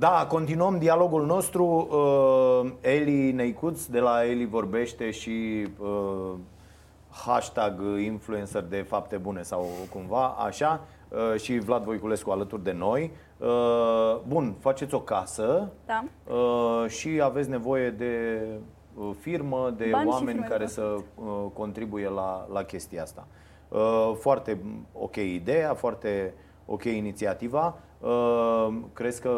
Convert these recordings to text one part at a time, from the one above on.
Da, continuăm dialogul nostru. Uh, Eli Neicuț de la Eli Vorbește și uh, hashtag influencer de fapte bune sau cumva, așa, uh, și Vlad Voiculescu alături de noi. Uh, bun, faceți o casă Da. uh, și aveți nevoie de uh, firmă, de Bani și oameni firme de care să uh, contribuie la, la chestia asta. Uh, Foarte ok ideea, foarte ok inițiativa. Uh, Crezi că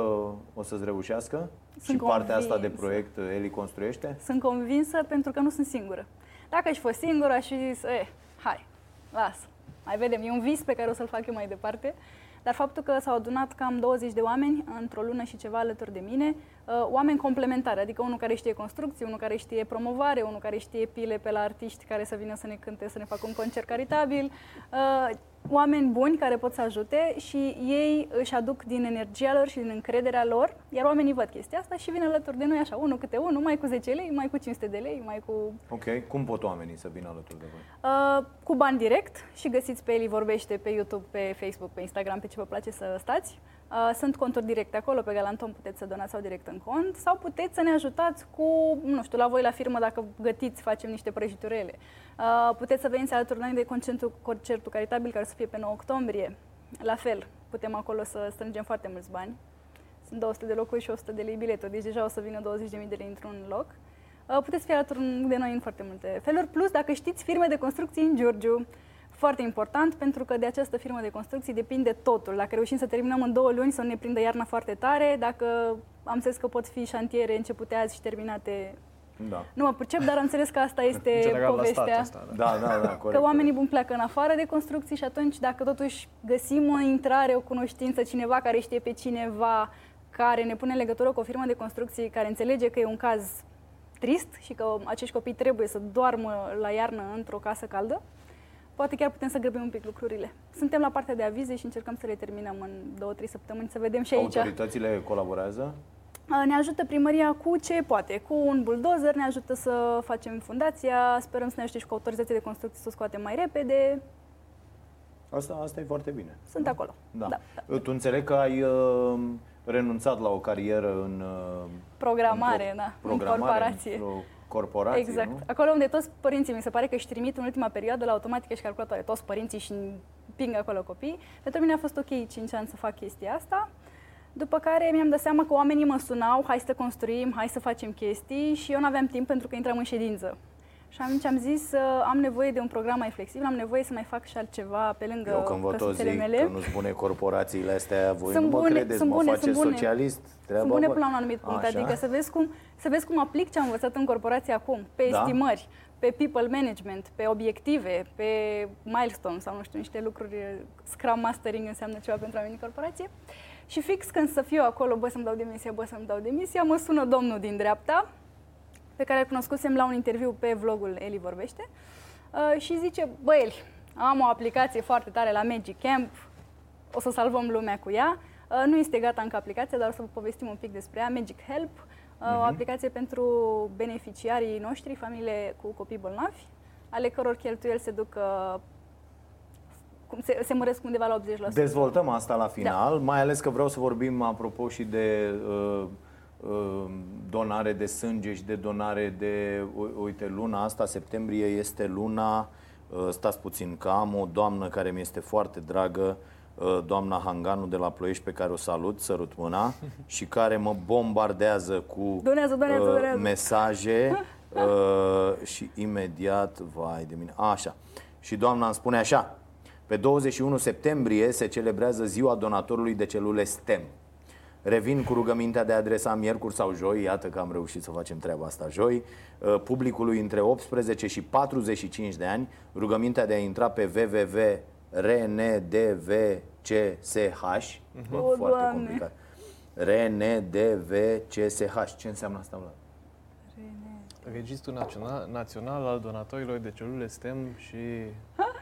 o să-ți reușească? Sunt și partea asta de convinsă. proiect uh, Eli construiește? Sunt convinsă pentru că nu sunt singură. Dacă aș fi singură, aș fi zis, eh, hai, lasă, mai vedem. E un vis pe care o să-l fac eu mai departe. Dar faptul că s-au adunat cam 20 de oameni într-o lună și ceva alături de mine, uh, oameni complementari, adică unul care știe construcții, unul care știe promovare, unul care știe pile pe la artiști care să vină să ne cânte, să ne facă un concert caritabil, uh, oameni buni care pot să ajute și ei își aduc din energia lor și din încrederea lor, iar oamenii văd chestia asta și vin alături de noi așa, unul câte unul, mai cu 10 lei, mai cu 500 de lei, mai cu Ok. Cum pot oamenii să vină alături de voi? Uh, cu bani direct și găsiți pe Eli Vorbește pe YouTube, pe Facebook, pe Instagram, pe ce vă place să stați. Uh, sunt conturi directe acolo, pe Galanton puteți să donați sau direct în cont sau puteți să ne ajutați cu, nu știu, la voi la firmă dacă gătiți, facem niște prăjiturele. Uh, puteți să veniți alături de noi de concertul, concertul caritabil care o să fie pe 9 octombrie. La fel, putem acolo să strângem foarte mulți bani. Sunt 200 de locuri și 100 de lei biletul, deci deja o să vină 20.000 de lei într-un loc. Uh, Puteți fi alături de noi în foarte multe feluri. Plus, dacă știți firme de construcții în Giurgiu, foarte important, pentru că de această firmă de construcții depinde totul. Dacă reușim să terminăm în două luni, să nu ne prindă iarna foarte tare, dacă am înțeles că pot fi șantiere începute azi și terminate, Da. nu mă percep, dar am înțeles că asta este În general la stat povestea. asta, da. Da, da, da, corect. Că oamenii buni pleacă în afară de construcții și atunci dacă totuși găsim o intrare, o cunoștință, cineva care știe pe cineva, care ne pune în legătură cu o firmă de construcții, care înțelege că e un caz trist și că acești copii trebuie să doarmă la iarnă într-o casă caldă, poate chiar putem să grăbim un pic lucrurile. Suntem la partea de avize și încercăm să le terminăm în două, trei săptămâni, să vedem și aici. Autoritățile colaborează? Ne ajută primăria cu ce poate, cu un buldozer, ne ajută să facem fundația, sperăm să ne ajute și cu autorizație de construcție să o scoatem mai repede. Asta, asta e foarte bine. Sunt acolo. Da. da, da. Tu înțeleg că ai uh, renunțat la o carieră în uh, Programare, într-o da, în programare, corporație. într-o corporație, Exact. nu? Acolo unde toți părinții, mi se pare că își trimit în ultima perioadă la automatică și calculatoare, toți părinții și ping acolo copii. Pentru mine a fost ok 5 ani să fac chestia asta. După care mi-am dat seama că oamenii mă sunau, hai să construim, hai să facem chestii și eu nu aveam timp pentru că intram în ședință. Și atunci am zis, uh, am nevoie de un program mai flexibil, am nevoie să mai fac și altceva pe lângă Eu când vă tot căsuțele zic mele. că nu-s bune corporațiile astea, voi Sunt nu mă bune, credeți, sunt mă bune, faceți sunt bune. socialist. Treaba Sunt bune vă- până la un anumit punct, Așa? adică să vezi, cum, să vezi cum aplic ce am învățat în corporație acum, pe Da. estimări, pe people management, pe obiective, pe milestone sau nu știu, niște lucruri, Scrum Mastering înseamnă ceva pentru oamenii în corporație. Și fix când să fiu acolo, bă să-mi dau demisia, bă să-mi dau demisia, mă sună domnul din dreapta, pe care îl cunoscusem la un interviu pe vlogul Eli Vorbește, uh, și zice, bă Eli, am o aplicație foarte tare la Magic Camp, o să salvăm lumea cu ea. Uh, Nu este gata încă aplicația, dar o să vă povestim un pic despre ea. Magic Help, uh, o aplicație pentru beneficiarii noștri, familiile cu copii bolnavi, ale căror cheltuieli se duc uh, cum se, se măresc undeva la 80%. Dezvoltăm asta la final, Da. mai ales că vreau să vorbim apropo și de uh, uh, donare de sânge și de donare de, u- uite, luna asta, septembrie, este luna, uh, stați puțin, că am o doamnă care mi este foarte dragă, uh, doamna Hanganu de la Ploiești, pe care o salut, sărut mâna, și care mă bombardează cu Donează, donează, uh, donează. mesaje uh, și imediat, vai de mine, așa. Și doamna îmi spune așa, pe 21 septembrie se celebrează ziua donatorului de celule STEM. Revin cu rugămintea de a adresa miercuri sau joi, iată că am reușit să facem treaba asta joi, uh, publicului între 18 și 45 de ani, rugămintea de a intra pe www.rndvcsh, Bă, O, foarte Doamne. complicat. RNDVCSH. Ce înseamnă asta, Vlad? Registrul Național, Național al Donatorilor de Celule STEM și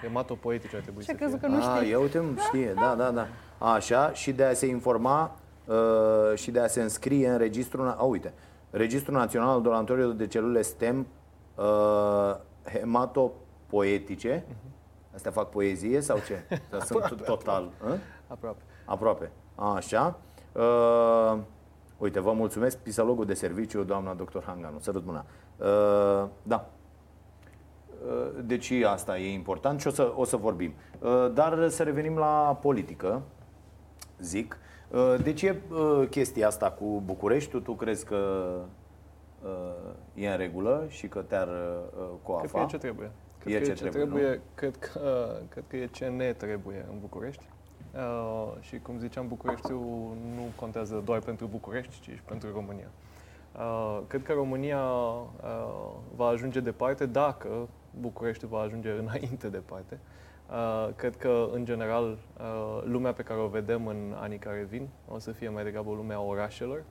Hematopoetice ar trebui Și să a crezut fie. că nu A, știi. ia uite, mă, știe, da, da, da. Așa, și de a se informa uh, și de a se înscrie în registrul, na- a, uite, Registrul Național al Donatorilor de Celule STEM uh, hematopoetice. Astea fac poezie sau ce? Sau sunt total, uh? Aproape. Aproape. Așa. Uh, Uite, vă mulțumesc, psihologul de serviciu, doamna doctor Hanganu. Sărut mâna. Uh, da. Uh, deci asta e important și o să, o să vorbim. Uh, dar să revenim la politică, zic. Uh, de ce uh, chestia asta cu București? Tu crezi că uh, e în regulă și că te-ar coafa? Cred că e ce trebuie. Cred E că ce e ce trebuie, trebuie, cred, că, cred că e ce ne trebuie în București. Uh, și cum ziceam, Bucureștiul nu contează doar pentru București, ci și pentru România. Uh, cred că România uh, va ajunge departe dacă Bucureștiul va ajunge înainte departe. Uh, cred că, în general, uh, lumea pe care o vedem în anii care vin o să fie mai degrabă lumea orașelor,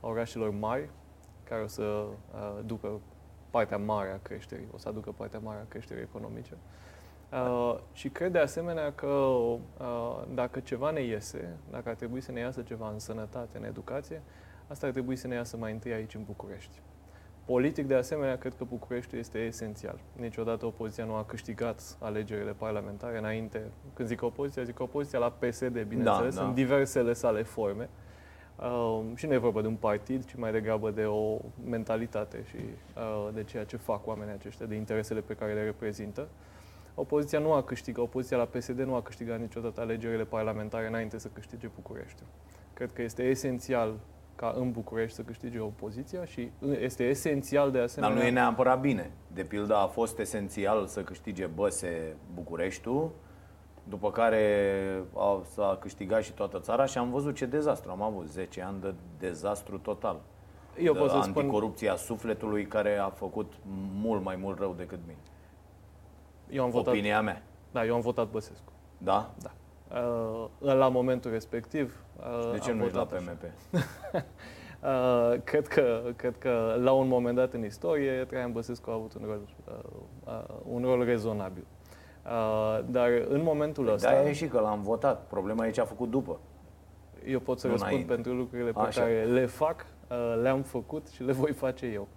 a orașelor mari, care o să uh, ducă partea mare a creșterii, o să aducă partea mare a creșterii economice. Uh, și cred de asemenea că uh, dacă ceva ne iese, dacă ar trebui să ne iasă ceva în sănătate, în educație, asta ar trebui să ne iasă mai întâi aici în București. Politic, de asemenea, cred că București este esențial. Niciodată opoziția nu a câștigat alegerile parlamentare înainte. Când zic opoziția, zic opoziția la PSD, bineînțeles, Da, da. în diversele sale forme. Uh, și nu e vorba de un partid, ci mai degrabă de o mentalitate și uh, de ceea ce fac oamenii aceștia, de interesele pe care le reprezintă. Opoziția nu a câștigat, opoziția la PSD nu a câștigat niciodată alegerile parlamentare înainte să câștige București. Cred că este esențial ca în București să câștige opoziția și este esențial de Dar asemenea... nu e neapărat bine. De pildă a fost esențial să câștige Băse Bucureștiul, după care a, s-a câștigat și toată țara și am văzut ce dezastru. Am avut 10 ani de dezastru total. Eu de pot să spun, anticorupția sufletului care a făcut mult mai mult rău decât bine. eu am votat, Opinia mea. da, eu am votat Băsescu. Da? Uh, la momentul respectiv uh, De ce am nu ești la votat așa. PMP? Uh, cred, că, cred că la un moment dat în istorie Traian Băsescu a avut un rol, uh, uh, un rol rezonabil. Uh, dar în momentul ăsta, Da, e și că l-am votat. Problema e ce a făcut după. eu pot să nu răspund înainte. pentru lucrurile pe Așa. care le fac, uh, le-am făcut și le voi face eu.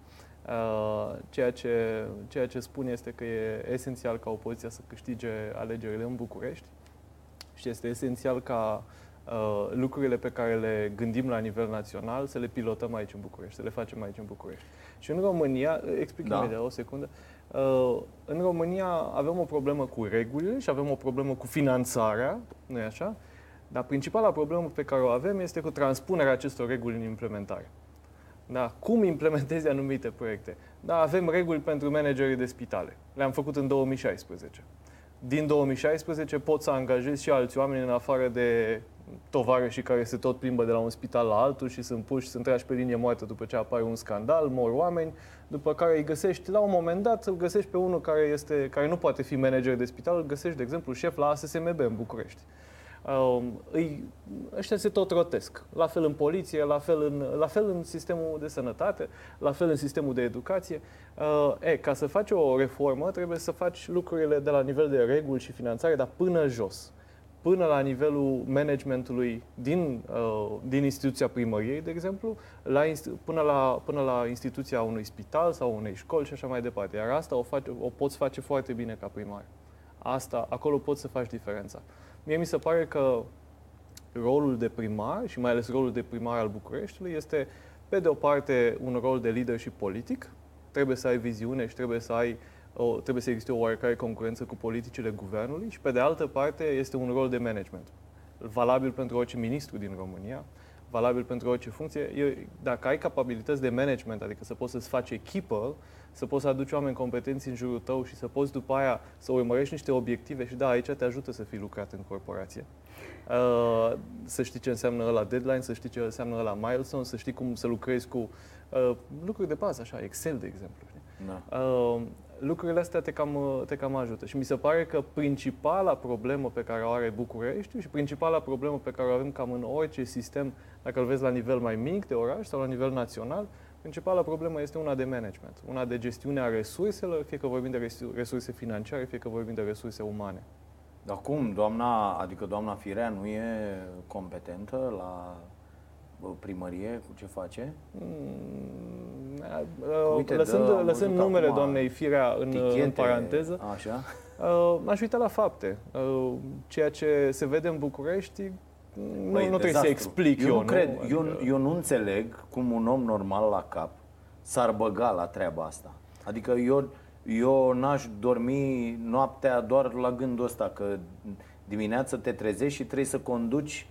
Uh, ceea, ce, ceea ce spun este că e esențial ca opoziția să câștige alegerile în București și este esențial ca uh, lucrurile pe care le gândim la nivel național să le pilotăm aici în București, să le facem aici în București. Și în România, explic Da. imediat o secundă, uh, în România avem o problemă cu regulile și avem o problemă cu finanțarea, nu e așa? Dar principala problemă pe care o avem este cu transpunerea acestor reguli în implementare. Da, cum implementezi anumite proiecte? Da, avem reguli pentru managerii de spitale. Le-am făcut în 2016. Din 2016 pot să angajez și alți oameni în afară de tovarășii care se tot plimbă de la un spital la altul și sunt puși, sunt trași pe linie moartă după ce apare un scandal, mor oameni, după care îi găsești, la un moment dat, îl găsești pe unul care, este, care nu poate fi manager de spital, îl găsești, de exemplu, șef la ASSMB în București. Um, îi, ăștia se tot rotesc. La fel în poliție, la fel în, la fel în sistemul de sănătate, la fel în sistemul de educație. Uh, e, ca să faci o reformă, trebuie să faci lucrurile de la nivel de reguli și finanțare, dar până jos. Până la nivelul managementului din, uh, din instituția primăriei, de exemplu, la, inst- până, la, până la instituția unui spital sau unei școli și așa mai departe. Iar asta o, faci, o poți face foarte bine ca primar. Asta, acolo poți să faci diferența. Mie mi se pare că rolul de primar și mai ales rolul de primar al Bucureștiului este, pe de o parte, un rol de leadership politic. Trebuie să ai viziune și trebuie să ai o, trebuie să existe o oarecare concurență cu politicile guvernului și, pe de altă parte, este un rol de management. Valabil pentru orice ministru din România, valabil pentru orice funcție. E, dacă ai capabilități de management, adică să poți să-ți faci echipă, să poți să aduci oameni competenți în jurul tău și să poți după aia să urmărești niște obiective și da, aici te ajută să fii lucrat în corporație. Uh, să știi ce înseamnă la deadline, să știi ce înseamnă la milestone, să știi cum să lucrezi cu uh, lucruri de bază, așa, Excel, de exemplu. Știi? Da. Uh, lucrurile astea te cam, te cam ajută. Și mi se pare că principala problemă pe care o are București și principala problemă pe care o avem cam în orice sistem, dacă îl vezi la nivel mai mic de oraș sau la nivel național, principala problemă este una de management, una de gestiune a resurselor, fie că vorbim de resu- resurse financiare, fie că vorbim de resurse umane. Dar cum, doamna, adică doamna Firea nu e competentă la bă, primărie cu ce face? Mm, Uite, lăsând dă, am lăsând văzut numele acum doamnei Firea în, Tichete, în paranteză, Așa. Uh, m-aș uita la fapte. Uh, ceea ce se vede în București nu, Păi, nu trebuie să dezastru. explic eu, eu nu cred, nu? eu, Adică- eu nu înțeleg cum un om normal la cap s-ar băga la treaba asta. Adică eu, eu n-aș dormi noaptea doar la gândul ăsta că dimineața te trezești și trebuie să conduci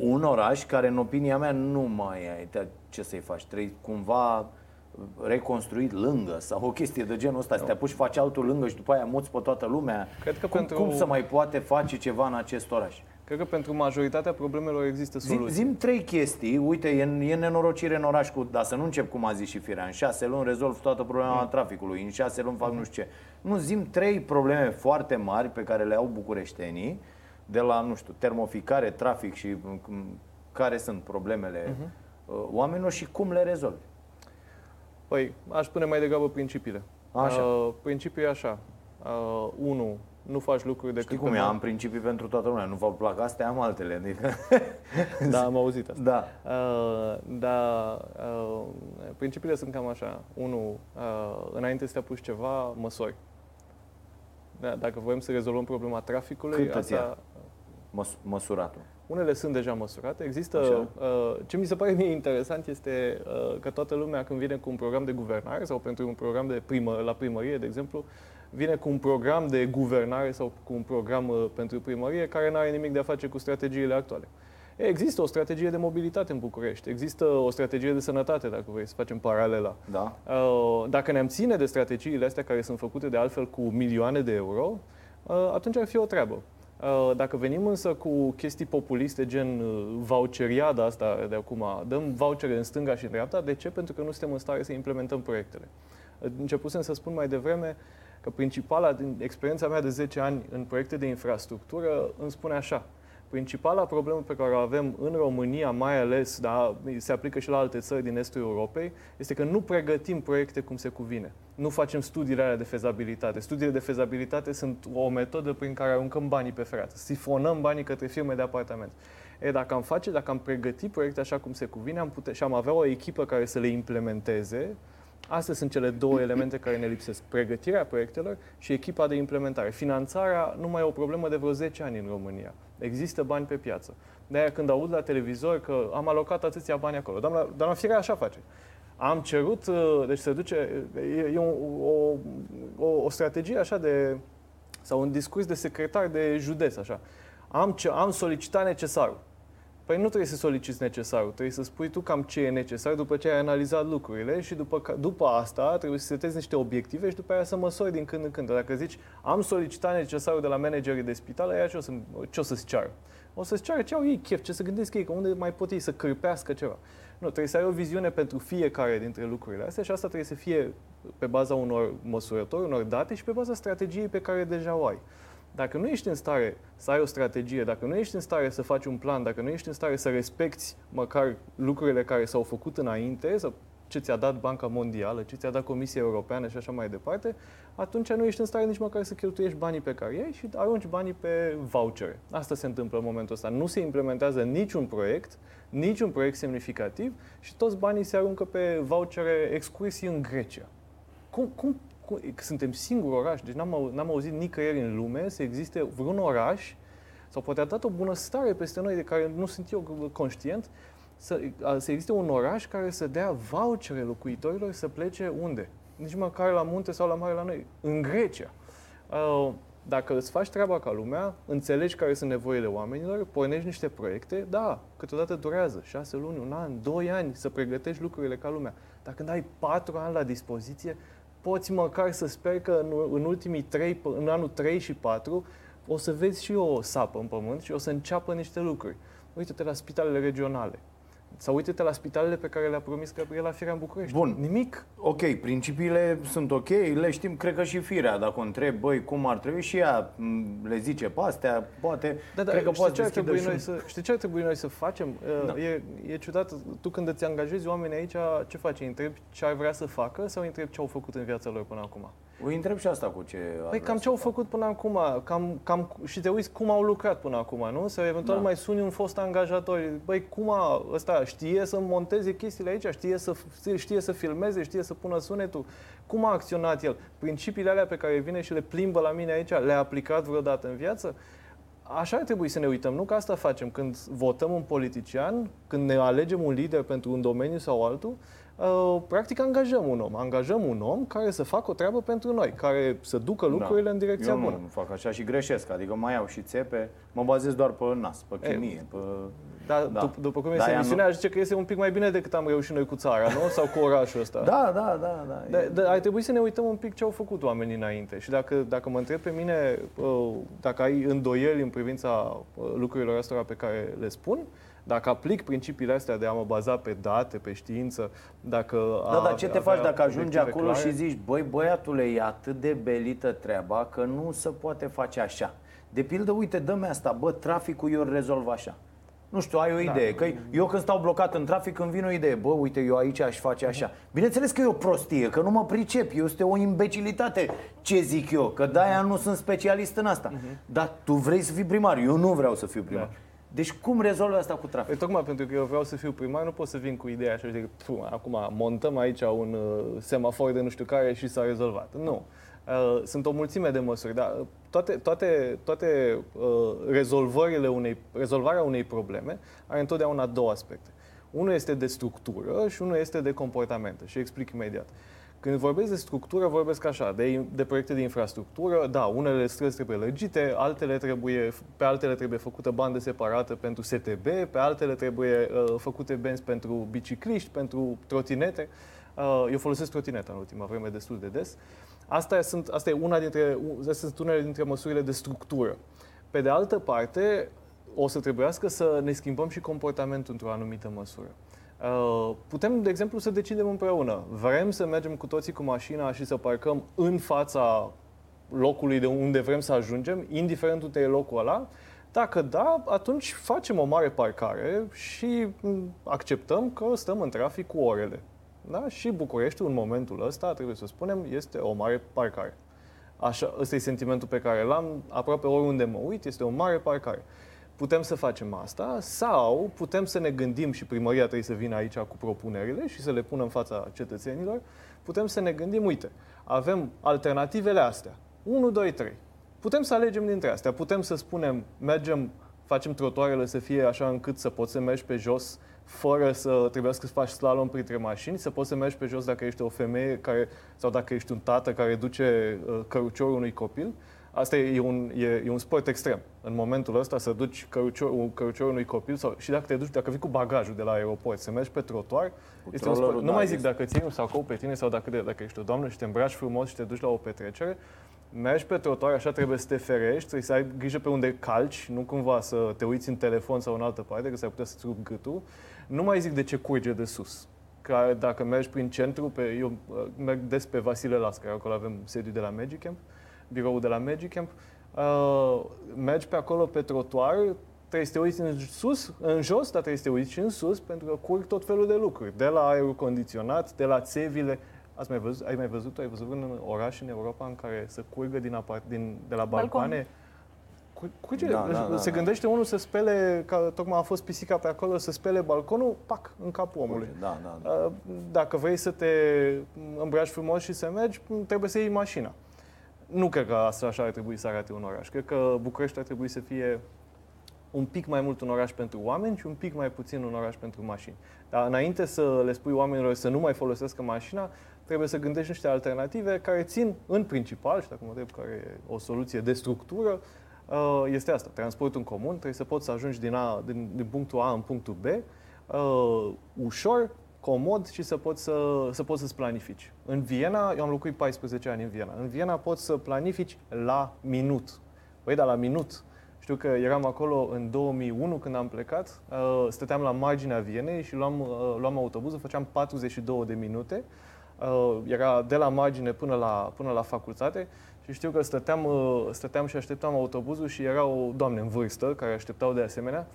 un oraș care în opinia mea nu mai ai te- ce să-i faci. Trebuie cumva reconstruit lângă sau o chestie de genul ăsta, să te apuci, faci altul lângă și după aia muți pe toată lumea. Cred că cum, pentru- cum să mai poate face ceva în acest oraș? Cred că pentru majoritatea problemelor există Zim, soluții. zim trei chestii, uite, e, e nenorocire în oraș, cu, dar să nu încep cum a zis și Firea, în șase luni rezolv toată problema traficului, în șase luni fac nu știu ce. Nu, zim trei probleme foarte mari pe care le au bucureștenii, de la, nu știu, termoficare, trafic și m, care sunt problemele uh, oamenilor și cum le rezolvi. Păi, aș pune mai degrabă principiile. Așa. Uh, principiul e așa. Uh, unu, nu faci lucruri decât... Știi cum pe e, ma- am principii pentru toată lumea, nu vă plac astea, am altele. Adică, Da, am auzit asta. da. Uh, da, uh, principiile sunt cam așa. Unu, uh, înainte să te apuci ceva, măsori. Da, dacă vrem să rezolvăm problema traficului, Cât îți ia? asta, Măs- măsuratul. unele sunt deja măsurate. Există, Așa. uh, ce mi se pare mie interesant este uh, că toată lumea când vine cu un program de guvernare sau pentru un program de primă, la primărie, de exemplu, vine cu un program de guvernare sau cu un program uh, pentru primărie care nu are nimic de a face cu strategiile actuale. E, Există o strategie de mobilitate în București, există o strategie de sănătate, dacă vrei să facem paralela. Da? Uh, Dacă ne-am ține de strategiile astea care sunt făcute de altfel cu milioane de euro, uh, atunci ar fi o treabă. Uh, Dacă venim însă cu chestii populiste gen uh, voucheriada asta de acum, dăm vouchere în stânga și în dreapta, de ce? Pentru că nu suntem în stare să implementăm proiectele. Uh, Începusem să spun mai devreme că principala, din experiența mea de 10 ani în proiecte de infrastructură, îmi spune așa, Principala problemă pe care o avem în România, mai ales, dar se aplică și la alte țări din estul Europei, este că nu pregătim proiecte cum se cuvine. Nu facem studiile alea de fezabilitate. Studiile de fezabilitate sunt o metodă prin care aruncăm banii pe fereastră, sifonăm banii către firme de apartament. E, dacă am face, dacă am pregăti proiecte așa cum se cuvine am pute- și am avea o echipă care să le implementeze, Astea sunt cele două elemente care ne lipsesc. Pregătirea proiectelor și echipa de implementare. Finanțarea nu mai e o problemă de vreo 10 ani în România. Există bani pe piață. De-aia când aud la televizor că am alocat atâția bani acolo, doamna, doamna Firea așa face. Am cerut, uh, deci se duce, e, e o, o, o, o strategie așa de, sau un discurs de secretar de județ, așa. Am, ce, am solicitat necesarul. Păi nu trebuie să soliciți necesarul, trebuie să spui tu cam ce e necesar după ce ai analizat lucrurile și după, ca- după asta trebuie să setezi niște obiective și după aia să măsori din când în când. Dacă zici, am solicitat necesarul de la managerii de spital, aia ce o, să, ce o să-ți ceară? O să-ți ceară ce au ei chef, ce să gândesc ei, că unde mai pot ei să cârpească ceva. Nu, trebuie să ai o viziune pentru fiecare dintre lucrurile astea și asta trebuie să fie pe baza unor măsurători, unor date și pe baza strategiei pe care deja o ai. Dacă nu ești în stare să ai o strategie, dacă nu ești în stare să faci un plan, dacă nu ești în stare să respecti măcar lucrurile care s-au făcut înainte, sau ce ți-a dat Banca Mondială, ce ți-a dat Comisia Europeană și așa mai departe, atunci nu ești în stare nici măcar să cheltuiești banii pe care ai și arunci banii pe vouchere. Asta se întâmplă în momentul ăsta. Nu se implementează niciun proiect, niciun proiect semnificativ și toți banii se aruncă pe vouchere excursii în Grecia. Cum, cum, cum, suntem singur oraș, deci n-am, au- n-am auzit nicăieri în lume să existe vreun oraș sau poate a dat o bunăstare peste noi de care nu sunt eu conștient, să, a- să existe un oraș care să dea vouchere locuitorilor să plece unde? Nici măcar la munte sau la mare la noi, în Grecia. Uh, Dacă îți faci treaba ca lumea, înțelegi care sunt nevoile oamenilor, pornești niște proiecte, da, câteodată durează șase luni, un an, doi ani să pregătești lucrurile ca lumea. Dar când ai patru ani la dispoziție, poți măcar să speri că în, în ultimii trei, în anul 3 și 4, o să vezi și o sapă în pământ și o să înceapă niște lucruri. Uite-te la spitalele regionale. Sau uite-te la spitalele pe care le-a promis Gabriela Firea în București. Bun. Nimic. Ok, principiile sunt ok, le știm, cred că și firea, dacă o întreb, băi, cum ar trebui și ea m, le zice pe astea, poate, Da, da, cred că știi, poate ce ar deschide trebui și noi un- să, știi ce ar trebui noi să facem? Da. E, e ciudat, tu când îți angajezi oameni aici, ce faci? Îi întrebi ce ar vrea să facă sau îi întrebi ce au făcut în viața lor până acum? Îi întreb și asta cu ce ar Păi vrea cam să ce au facă. făcut până acum, cam, cam, și te uiți cum au lucrat până acum, nu? Sau eventual Da. mai suni un fost angajator, băi, cum a, ăsta știe să monteze chestiile aici, știe să, știe să filmeze, știe să pună sunetul, cum a acționat el? Principiile alea pe care vine și le plimbă la mine aici, le-a aplicat vreodată în viață? așa ar trebui să ne uităm, nu că asta facem. Când votăm un politician, când ne alegem un lider pentru un domeniu sau altul, uh, practic angajăm un om. Angajăm un om care să facă o treabă pentru noi, care să ducă lucrurile da. în direcția Eu bună. nu fac așa și greșesc, adică mai iau și țepe, mă bazez doar pe nas, pe chimie, pe... Da, Da. Dup- după cum Da, este ea emisiunea, nu- aș zice că este un pic mai bine decât am reușit noi cu țara, nu? Sau cu orașul ăsta. Da, da, da, da. Da, e- da, ar trebui să ne uităm un pic ce au făcut oamenii înainte. Și dacă, dacă mă întreb pe mine, uh, dacă ai îndoieli în privința uh, lucrurilor astea pe care le spun, dacă aplic principiile astea de a mă baza pe date, pe știință, dacă... Da, a dar ce te avea faci dacă ajungi obiective acolo clare, și zici, băi, băiatule, e atât de belită treaba că nu se poate face așa. De pildă, uite, dă-mi asta, bă, traficul eu îl rezolv așa. Nu știu, ai o idee. Că eu când stau blocat în trafic, îmi vine o idee. Bă, uite, eu aici aș face așa. Bineînțeles că e o prostie, că nu mă pricep. Este o imbecilitate ce zic eu. Că de-aia nu sunt specialist în asta. Dar tu vrei să fii primar. Eu nu vreau să fiu primar. Da. Deci cum rezolvi asta cu trafic? Păi tocmai pentru că eu vreau să fiu primar, nu pot să vin cu ideea așa și zic, "Pfu, acum montăm aici un uh, semafor de nu știu care și s-a rezolvat. Nu. Uh, sunt o mulțime de măsuri, dar uh, toate, toate, toate uh, rezolvările unei, rezolvarea unei probleme are întotdeauna două aspecte. Unul este de structură și unul este de comportament. Și explic imediat. Când vorbesc de structură, vorbesc așa, de, de proiecte de infrastructură, da, unele străzi trebuie lărgite, altele trebuie, pe altele trebuie făcută bandă separată pentru STB, pe altele trebuie uh, făcute benzi pentru bicicliști, pentru trotinete. Uh, eu folosesc trotineta în ultima vreme destul de des. Asta, sunt, asta e una dintre, astea sunt unele dintre măsurile de structură. Pe de altă parte, o să trebuiască să ne schimbăm și comportamentul într-o anumită măsură. Uh, Putem, de exemplu, să decidem împreună. Vrem să mergem cu toții cu mașina și să parcăm în fața locului de unde vrem să ajungem, indiferent unde e locul ăla. Dacă da, atunci facem o mare parcare și m, acceptăm că stăm în trafic cu orele. Da? Și București, în momentul ăsta, trebuie să spunem, este o mare parcare. Așa, ăsta e sentimentul pe care l-am aproape oriunde mă uit, este o mare parcare. Putem să facem asta sau putem să ne gândim și primăria trebuie să vină aici cu propunerile și să le pună în fața cetățenilor. Putem să ne gândim, uite, avem alternativele astea. 1, 2, 3. Putem să alegem dintre astea. Putem să spunem, mergem, facem trotuarele să fie așa încât să poți să mergi pe jos fără să trebuiască să faci slalom printre mașini, să poți să mergi pe jos dacă ești o femeie care, sau dacă ești un tată care duce uh, căruciorul unui copil. Asta e, e, un, e, e un sport extrem. În momentul ăsta să duci căruciorul, căruciorul unui copil sau și dacă te duci, dacă vii cu bagajul de la aeroport, să mergi pe trotuar, este un sport. trollerul, Nu da, mai zic este. dacă ții un sacou pe tine sau dacă, de, dacă ești o doamnă și te îmbraci frumos și te duci la o petrecere, mergi pe trotuar, așa trebuie să te ferești, trebuie să ai grijă pe unde calci, nu cumva să te uiți în telefon sau în altă parte, că s-ar putea să-ți rup gâtul. Nu mai zic de ce curge de sus. Că dacă mergi prin centru, pe, eu uh, merg des pe Vasile Lasca, acolo avem sediu de la Magicamp, biroul de la Magicamp, uh, mergi pe acolo pe trotuar, trebuie să te uiți în sus, în jos, dar trebuie să te uiți și în sus, pentru că curg tot felul de lucruri. De la aerul condiționat, de la țevile. Ați mai văzut, ai mai văzut, ai văzut în oraș în Europa în care să curgă din, apart, din de la Balcon. balcoane? Cu, curge, Da, da, da, se da. gândește unul să spele, că tocmai a fost pisica pe acolo, să spele balconul, pac, în capul omului. Da, da, da. Uh, Dacă vrei să te îmbraci frumos și să mergi, trebuie să iei mașina. Nu cred că asta așa ar trebui să arate un oraș. Cred că București ar trebui să fie un pic mai mult un oraș pentru oameni și un pic mai puțin un oraș pentru mașini. Dar înainte să le spui oamenilor să nu mai folosească mașina, trebuie să gândești niște alternative care țin în principal, și dacă mă întreb care e o soluție de structură, uh, este asta, transportul în comun, trebuie să poți să ajungi din, A, din, din punctul A în punctul B, uh, ușor, comod și să poți, să, să poți să-ți planifici. În Viena, eu am locuit 14 ani în Viena, în Viena poți să planifici la minut. Păi da, la minut. Știu că eram acolo în 2001 când am plecat, uh, stăteam la marginea Vienei și luam, uh, luam autobuzul, făceam 42 de minute, uh, era de la margine până la, până la facultate și știu că stăteam, uh, stăteam și așteptam autobuzul și erau doamne în vârstă care așteptau de asemenea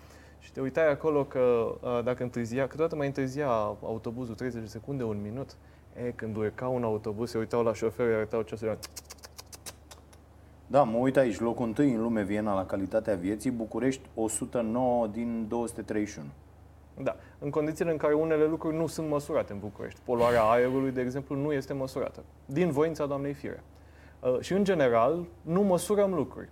și te uitai acolo că uh, dacă întârzia, câteodată mai întârzia autobuzul 30 de secunde, un minut, e, când urca un autobuz, se uitau la șofer, îi arătau ceasul, era Da, mă uit aici, locul întâi în lume Viena la calitatea vieții, București 109 din 231. Da, în condițiile în care unele lucruri nu sunt măsurate în București. Poluarea aerului, de exemplu, nu este măsurată. Din voința doamnei Fire. Uh, și, în general, nu măsurăm lucruri.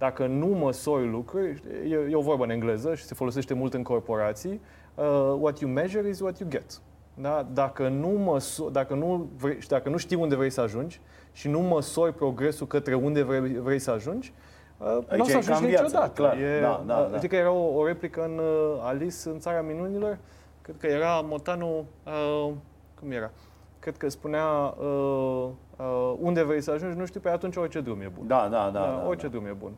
Dacă nu măsori lucruri, e, e o vorbă în engleză și se folosește mult în corporații, uh, what you measure is what you get. Da? Dacă, nu măso- dacă, nu vrei, dacă nu știi unde vrei să ajungi și nu măsori progresul către unde vrei, vrei să ajungi, uh, nu o să e ajungi ca în viață, niciodată. clar. E, Da, da, da. Adică era o, o replică în uh, Alice în Țara Minunilor, cred că era motanul, uh, cum era? Cred că spunea uh, uh, unde vrei să ajungi, nu știu, pe atunci orice drum e bun. Da, da, da. da, orice da. drum e bun.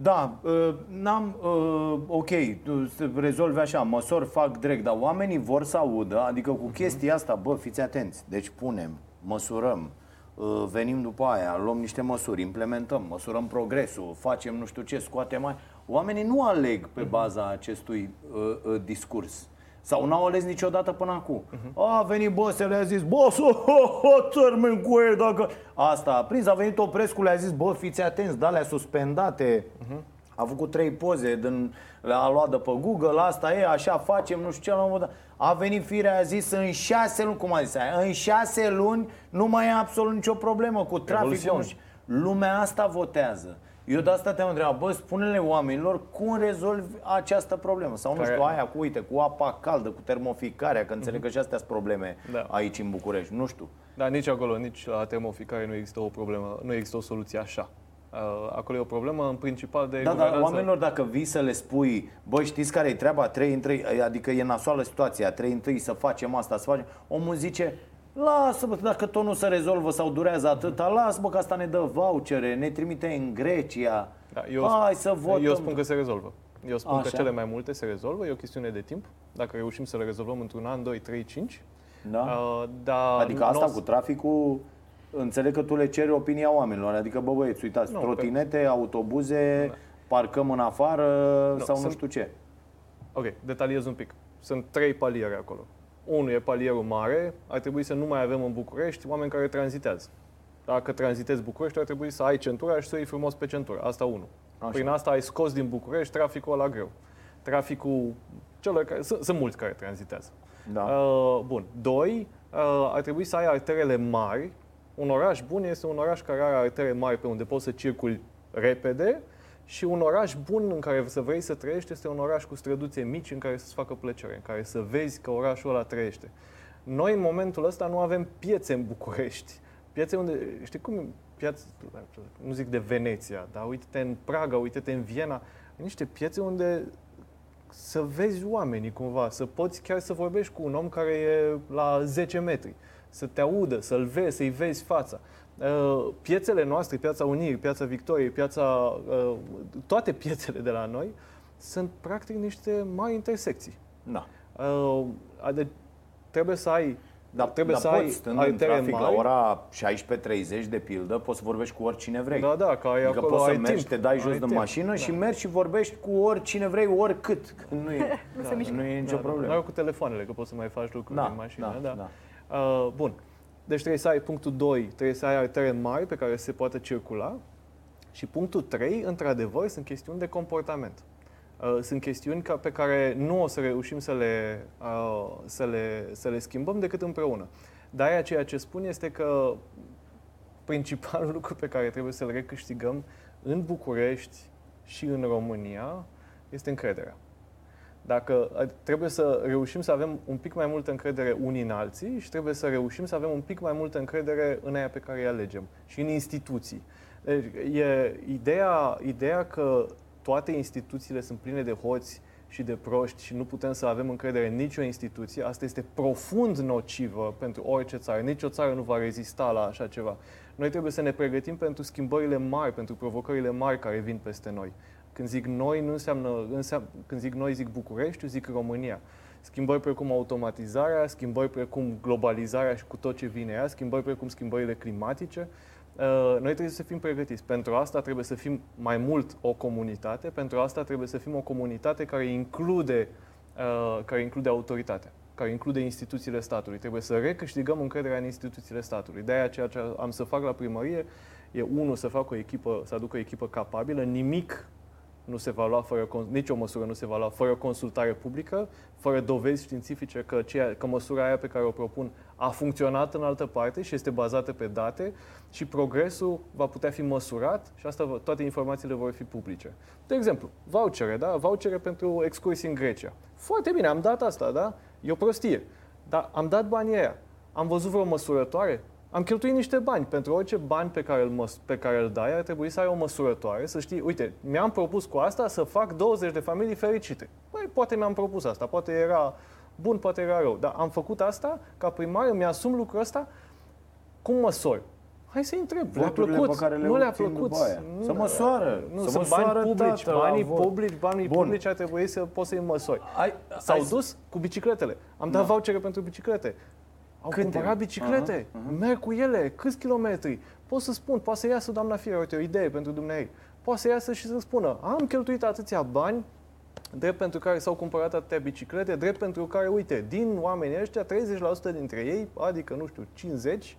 Da, uh, n-am, uh, ok, tu se rezolvi așa, măsori, fac direct, dar oamenii vor să audă, adică cu chestia asta, bă, fiți atenți, deci punem, măsurăm, uh, venim după aia, luăm niște măsuri, implementăm, măsurăm progresul, facem nu știu ce, scoatem mai... Oamenii nu aleg pe baza acestui uh, uh, discurs. Sau n-au ales niciodată până acum. A venit boss, le-a zis, boss, oh, oh, oh, termen cu el dacă... Asta a prins, a venit Oprescu, le-a zis, bă, fiți atenți, da, le-a suspendate. A făcut trei poze, din, le-a luat de pe Google, asta e, așa facem, nu știu ce, la un moment dat. A venit firea, a zis, în șase luni, cum a zis aia, în șase luni nu mai e absolut nicio problemă cu traficul. Revoluțion. nu știu. Lumea asta votează. Eu de asta te-am întrebat, bă, spune-le oamenilor cum rezolvi această problemă. Sau nu Care- știu, aia cu, uite, cu apa caldă, cu termoficarea, că înțeleg că și astea sunt probleme Da. aici în București, nu știu. Dar nici acolo, nici la termoficare nu există o problemă, nu există o soluție așa. Uh, Acolo e o problemă în principal de Da, dar guvernanță. oamenilor dacă vii să le spui, bă, știți care e treaba, 3 în 3, adică e nasoală situația, 3 în 3 să facem asta, să facem, omul zice, lasă bă, dacă tot nu se rezolvă sau durează atâta, lasă bă că asta ne dă vouchere, ne trimite în Grecia, Da, eu, hai să votăm. eu spun că se rezolvă. Eu spun Așa. că cele mai multe se rezolvă, e o chestiune de timp. Dacă reușim să le rezolvăm într-un an, 2, 3, 5. Da? Uh, dar Adică nu asta o să- cu traficul, înțeleg că tu le ceri opinia oamenilor. Adică, bă, băieți, uitați, Nu, trotinete, autobuze, parcăm în afară Nu, sau nu sunt- știu ce. Ok, detaliez un pic. Sunt trei paliere acolo. Unul e palierul mare, ar trebui să nu mai avem în București oameni care tranzitează. Dacă tranzitezi București, ar trebui să ai centura și să iei frumos pe centură. Asta unul. Așa. Prin asta ai scos din București traficul la greu. Traficul celor care... Sunt, sunt mulți care tranzitează. Da. Uh, bun. Doi, uh, ar trebui să ai arterele mari. Un oraș bun este un oraș care are artere mari pe unde poți să circuli repede și un oraș bun în care să vrei să trăiești este un oraș cu străduțe mici în care să-ți facă plăcere, în care să vezi că orașul ăla trăiește. Noi în momentul ăsta nu avem piețe în București. Piețe unde, știi cum e piață, nu zic de Veneția, dar uite-te în Praga, uite-te în Viena, niște piețe unde să vezi oamenii cumva, să poți chiar să vorbești cu un om care e la 10 metri, să te audă, să-l vezi, să-i vezi fața. Uh, Piețele noastre, Piața Unirii, Piața Victoriei, Piața, uh, toate piețele de la noi sunt practic niște mari intersecții. Da. Uh, ade- trebuie să ai Dar, trebuie dar să poți, ai stând în artere trafic mari. la ora 16.30 de pildă, poți să vorbești cu oricine vrei. Da, da, că ai adică acolo, poți să ai mergi, timp, te dai jos ai de timp. mașină Da. și mergi și vorbești cu oricine vrei, oricât. Că nu e, Nu se mișcă. nu e nicio Da, problemă. Doar cu telefoanele, că poți să mai faci lucruri Da, din mașină. da, Da, da. Uh, bun. Deci trebuie să ai punctul 2, trebuie să ai artere mari pe care se poate circula. Și punctul 3, într-adevăr, sunt chestiuni de comportament. Uh, sunt chestiuni ca, pe care nu o să reușim să le, uh, să, le, să le schimbăm decât împreună. Dar aia ceea ce spun este că principalul lucru pe care trebuie să-l recâștigăm în București și în România este încrederea. Dacă a- trebuie să reușim să avem un pic mai multă încredere unii în alții și trebuie să reușim să avem un pic mai multă încredere în aia pe care îi alegem și în instituții. Deci, e ideea, ideea că toate instituțiile sunt pline de hoți și de proști și nu putem să avem încredere în nicio instituție, asta este profund nocivă pentru orice țară. Nici o țară nu va rezista la așa ceva. Noi trebuie să ne pregătim pentru schimbările mari, pentru provocările mari care vin peste noi. Când zic noi, nu înseamnă, înseamnă când zic noi, zic București, zic România. Schimbări precum automatizarea, schimbări precum globalizarea și cu tot ce vine ea, schimbări precum schimbările climatice. Uh, Noi trebuie să fim pregătiți. Pentru asta trebuie să fim mai mult o comunitate, pentru asta trebuie să fim o comunitate care include, uh, care include autoritatea, care include instituțiile statului. Trebuie să recâștigăm încrederea în instituțiile statului. De-aia ceea ce am să fac la primărie e, unul, să fac o echipă, să aduc o echipă capabilă, nimic nu se va lua fără, cons- nicio măsură nu se va lua fără consultare publică, fără dovezi științifice că, ceea, că măsura aia pe care o propun a funcționat în altă parte și este bazată pe date și progresul va putea fi măsurat și asta toate informațiile vor fi publice. De exemplu, vouchere, da? Vouchere pentru excursii în Grecia. Foarte bine, am dat asta, da? E o prostie. Dar am dat banii aia. Am văzut vreo măsurătoare? Am cheltuit niște bani. Pentru orice bani pe care îl, măs- pe care îl dai, ar trebui să ai o măsurătoare, să știi, uite, mi-am propus cu asta să fac 20 de familii fericite. Păi, poate mi-am propus asta, poate era bun, poate era rău. Dar am făcut asta, ca primar, mi-asum lucrul ăsta, cum măsori? Hai să întreb. Le-a plăcut? Pe care le nu le-a obțin plăcut? după aia. Nu, Să măsoară. Nu, să sunt măsoară bani publici. tată la Banii vot. publici, banii Bun. publici ar trebui să poți să-i măsori. Ai, S-au hai să- dus cu bicicletele. Am dat Da. vouchere pentru biciclete. Au Câte? cumpărat biciclete, merg cu ele, câți kilometri. Pot să spun, poate să iasă doamna Firea, uite, o idee pentru dumneavoastră. Poate să iasă și să spună, am cheltuit atâția bani, drept pentru care s-au cumpărat atâtea biciclete, drept pentru care, uite, din oamenii ăștia, 30% dintre ei, adică, nu știu, 50,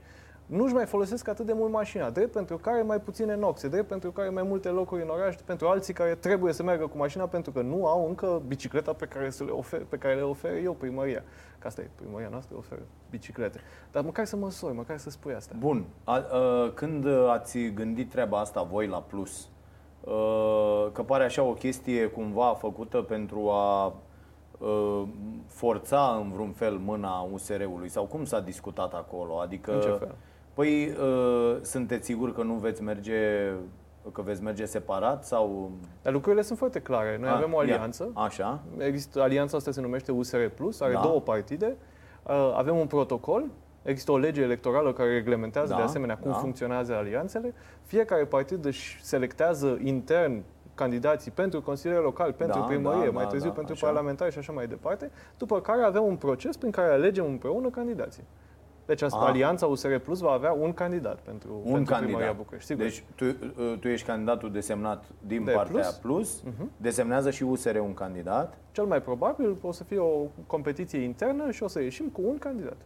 nu-și mai folosesc atât de mult mașina, drept pentru care mai puține noxe, drept pentru care mai multe locuri în oraș, pentru alții care trebuie să meargă cu mașina pentru că nu au încă bicicleta pe care, să le ofer, pe care le ofer eu, primăria. Că asta e, primăria noastră oferă biciclete. Dar măcar să măsori, măcar să spui asta. Bun. A, a, când ați gândit treaba asta voi la plus? A, că pare așa o chestie cumva făcută pentru a a, forța în vreun fel mâna USR-ului sau cum s-a discutat acolo? Adică, În ce fel? Păi, a, sunteți siguri că nu veți merge că veți merge separat sau Dar lucrurile sunt foarte clare. Noi A, avem o ia. alianță. Așa. Există, alianța asta se numește USR Plus, are Da. două partide. Uh, Avem un protocol, există o lege electorală care reglementează Da, de asemenea cum da. funcționează alianțele. Fiecare partid își selectează intern candidații pentru consiliere local, pentru Da, primărie, da, mai da, târziu da, pentru așa. parlamentari și așa mai departe, după care avem un proces prin care alegem împreună candidații. Deci asta, Ah. alianța USR Plus va avea un candidat pentru, Un pentru primăria candidat. București. Sigur. Deci tu, tu ești candidatul desemnat din De partea plus. plus, Mhm. desemnează și USR un candidat Cel mai probabil o să fie o competiție internă și o să ieșim cu un candidat.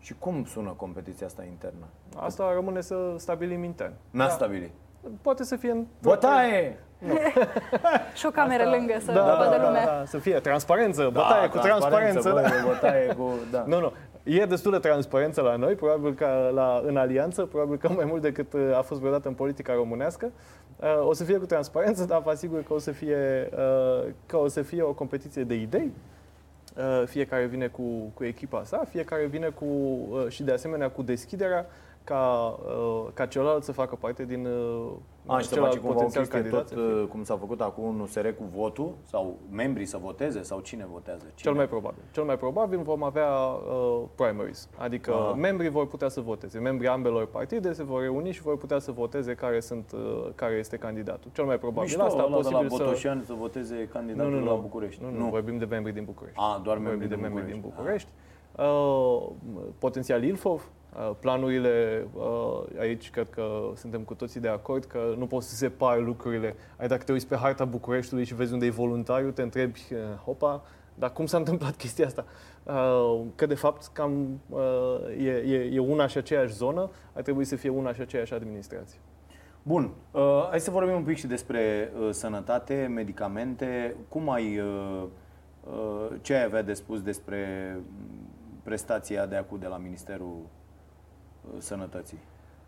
și cum sună competiția asta internă? Asta rămâne să stabilim intern. N-a Da. stabilit. Poate să fie în... Bătaie! Și o cameră lângă să Da, vadă da, lumea. da, să fie transparență, bătaie cu transparență. bă, da. e bătaie cu... Da. Nu, nu. E destul de transparență la noi, probabil că la, în alianță, probabil că mai mult decât uh, a fost vreodată în politica românească. Uh, O să fie cu transparență, dar vă asigur că o să fie, uh, că o, să fie o competiție de idei. Uh, Fiecare vine cu, cu echipa sa, fiecare vine cu, uh, și de asemenea cu deschiderea ca, uh, ca celălalt să facă parte din uh, A, și să celălalt face cumva o potențial chestie candidat tot să fie. uh, cum s-a făcut acum un USR cu votul sau membrii să voteze sau cine votează? Cine? Cel mai probabil. Cel mai probabil vom avea uh, primaries, adică Aha. membrii vor putea să voteze. Membrii ambelor partide se vor reuni și vor putea să voteze care sunt uh, care este candidatul. Cel mai probabil Mișto, asta ăla de la posibil să Botoșani să voteze nu, candidatul nu, nu, la București. Nu, nu, vorbim de membrii din București. A, doar vorbim membrii de din membrii din București. București. Uh, potențial Ilfov, uh, planurile uh, aici cred că suntem cu toții de acord că nu poți să separi lucrurile. Ai dacă te uiți pe harta Bucureștiului și vezi unde e voluntariu, te întrebi, uh, hopa, dar cum s-a întâmplat chestia asta? Uh, că de fapt cam uh, e, e, e una și aceeași zonă, ar trebui să fie una și aceeași administrație. Bun, uh, hai să vorbim un pic și despre uh, sănătate, medicamente. Cum ai, uh, uh, ce ai avea de spus despre mm, prestația de acum de la Ministerul uh, Sănătății?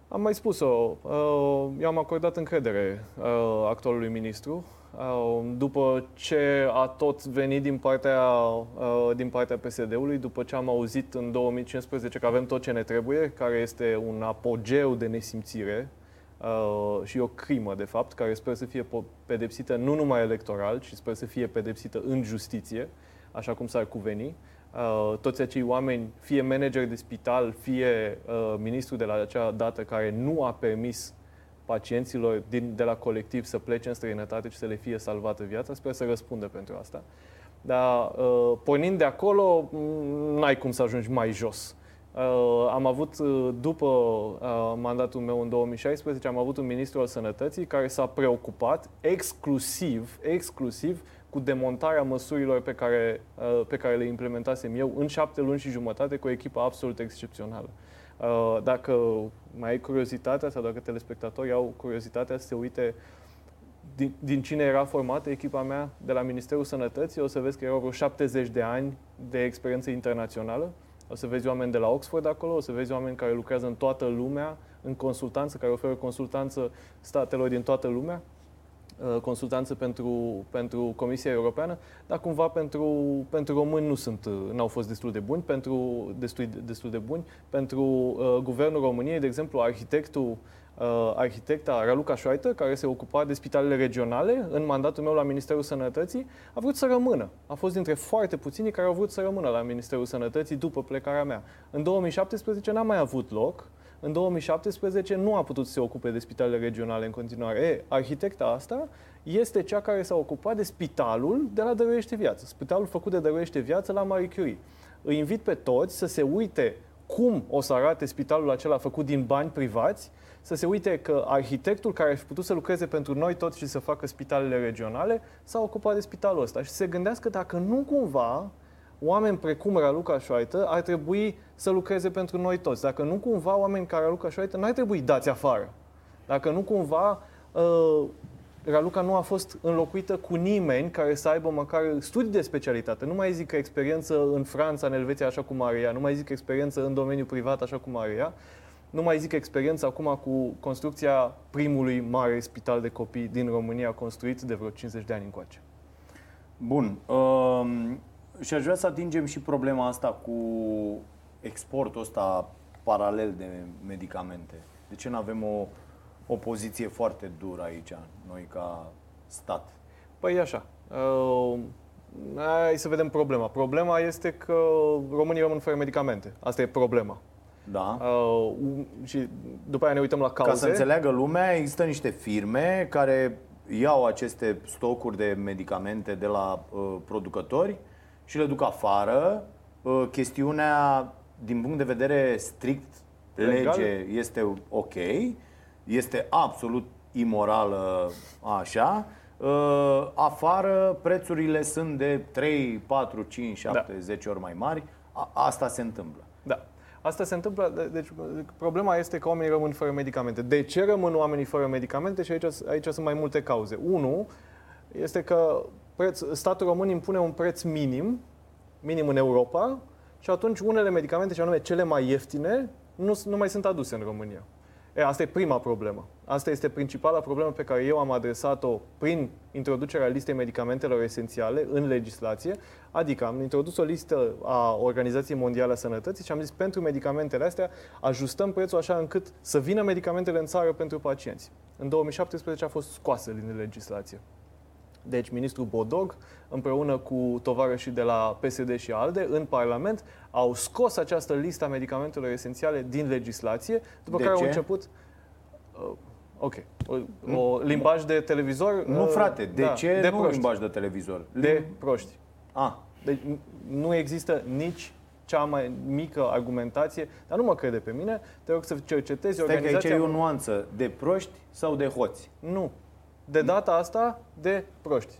Am mai spus-o, uh, eu am acordat încredere uh, actualului ministru. Uh, După ce a tot venit din partea, uh, din partea PSD-ului, după ce am auzit în 2015 că avem tot ce ne trebuie, care este un apogeu de nesimțire uh, și o crimă, de fapt, care sper să fie po- pedepsită nu numai electoral, ci sper să fie pedepsită în justiție, așa cum s-ar cuveni. Uh, toți acei oameni, fie manageri de spital, fie uh, ministrul de la acea dată care nu a permis pacienților din, de la colectiv să plece în străinătate și să le fie salvată viața, sper să răspundă pentru asta. Dar uh, pornind de acolo, m, n-ai cum să ajungi mai jos. Uh, am avut, uh, după uh, mandatul meu în 2016, am avut un ministru al sănătății care s-a preocupat exclusiv, exclusiv cu demontarea măsurilor pe care, uh, pe care le implementasem eu în șapte luni și jumătate cu o echipă absolut excepțională. Uh, Dacă mai ai curiozitatea sau dacă telespectatorii au curiozitatea să se uite din, din cine era formată echipa mea de la Ministerul Sănătății, o să vezi că erau vreo 70 de ani de experiență internațională. O să vezi oameni de la Oxford acolo, o să vezi oameni care lucrează în toată lumea, în consultanță, care oferă consultanță statelor din toată lumea, uh, consultanță pentru, pentru Comisia Europeană, dar cumva pentru, pentru români nu sunt, uh, n-au fost destul de buni, pentru destul, destul de buni, pentru uh, Guvernul României, de exemplu, arhitectul uh, arhitecta Raluca Șoaită, care se ocupa de spitalele regionale în mandatul meu la Ministerul Sănătății, a vrut să rămână. A fost dintre foarte puțini care au vrut să rămână la Ministerul Sănătății după plecarea mea. În 2017 n-a mai avut loc. În 2017 nu a putut să se ocupe de spitalele regionale în continuare. E, arhitecta asta este cea care s-a ocupat de spitalul de la Dăruiește Viață. Spitalul făcut de Dăruiește Viață la Marie Curie. Îi invit pe toți să se uite cum o să arate spitalul acela făcut din bani privați să se uite că arhitectul care ar fi putut să lucreze pentru noi toți și să facă spitalele regionale s-a ocupat de spitalul ăsta și se gândească dacă nu cumva oameni precum Raluca Șoaită ar trebui să lucreze pentru noi toți. Dacă nu cumva oameni ca Raluca Șoaită n-ar trebui dați afară. Dacă nu cumva uh, Raluca nu a fost înlocuită cu nimeni care să aibă măcar studii de specialitate. Nu mai zic că experiență în Franța, în Elveția, așa cum are ea, nu mai zic experiență în domeniul privat, așa cum are ea, nu mai zic experiența acum cu construcția primului mare spital de copii din România construit de vreo 50 de ani încoace. Bun. Um, și aș vrea să atingem și problema asta cu exportul ăsta paralel de medicamente. De ce nu avem o, o poziție foarte dură aici, noi ca stat? Păi așa. Uh, hai să vedem problema. Problema este că românii rămân fără medicamente. Asta e problema. Da. Uh, și după aia ne uităm la cauze. Ca să înțeleagă lumea, există niște firme care iau aceste stocuri de medicamente de la uh, producători și le duc afară. Uh, chestiunea, din punct de vedere strict Legal? lege, este ok, este absolut imorală așa. Uh, afară prețurile sunt de 3, 4, 5, 7, da. 10 ori mai mari. A, asta se întâmplă. Da. Asta se întâmplă, deci problema este că oamenii rămân fără medicamente. De ce rămân oamenii fără medicamente? Și aici, aici sunt mai multe cauze. Unu este că preț, statul român impune un preț minim, minim în Europa, și atunci unele medicamente, și anume cele mai ieftine, nu, nu mai sunt aduse în România. E, asta e prima problemă. Asta este principala problemă pe care eu am adresat-o prin introducerea listei medicamentelor esențiale în legislație, adică am introdus o listă a Organizației Mondiale a Sănătății și am zis pentru medicamentele astea ajustăm prețul așa încât să vină medicamentele în țară pentru pacienți. În 2017 a fost scoasă din legislație. Deci, ministrul Bodog, împreună cu tovarășii de la PSD și ALDE, în Parlament, au scos această listă a medicamentelor esențiale din legislație, după de care ce? au început... Uh, ok. O, o limbaj de televizor... Nu, uh, frate, de da, ce de nu proști. limbaj de televizor? De proști. Ah, Deci n- nu există nici cea mai mică argumentație, dar nu mă crede pe mine, te rog să cercetezi stai că aici organizația... e o nuanță. De proști sau de hoți? Nu. De data asta, de proști.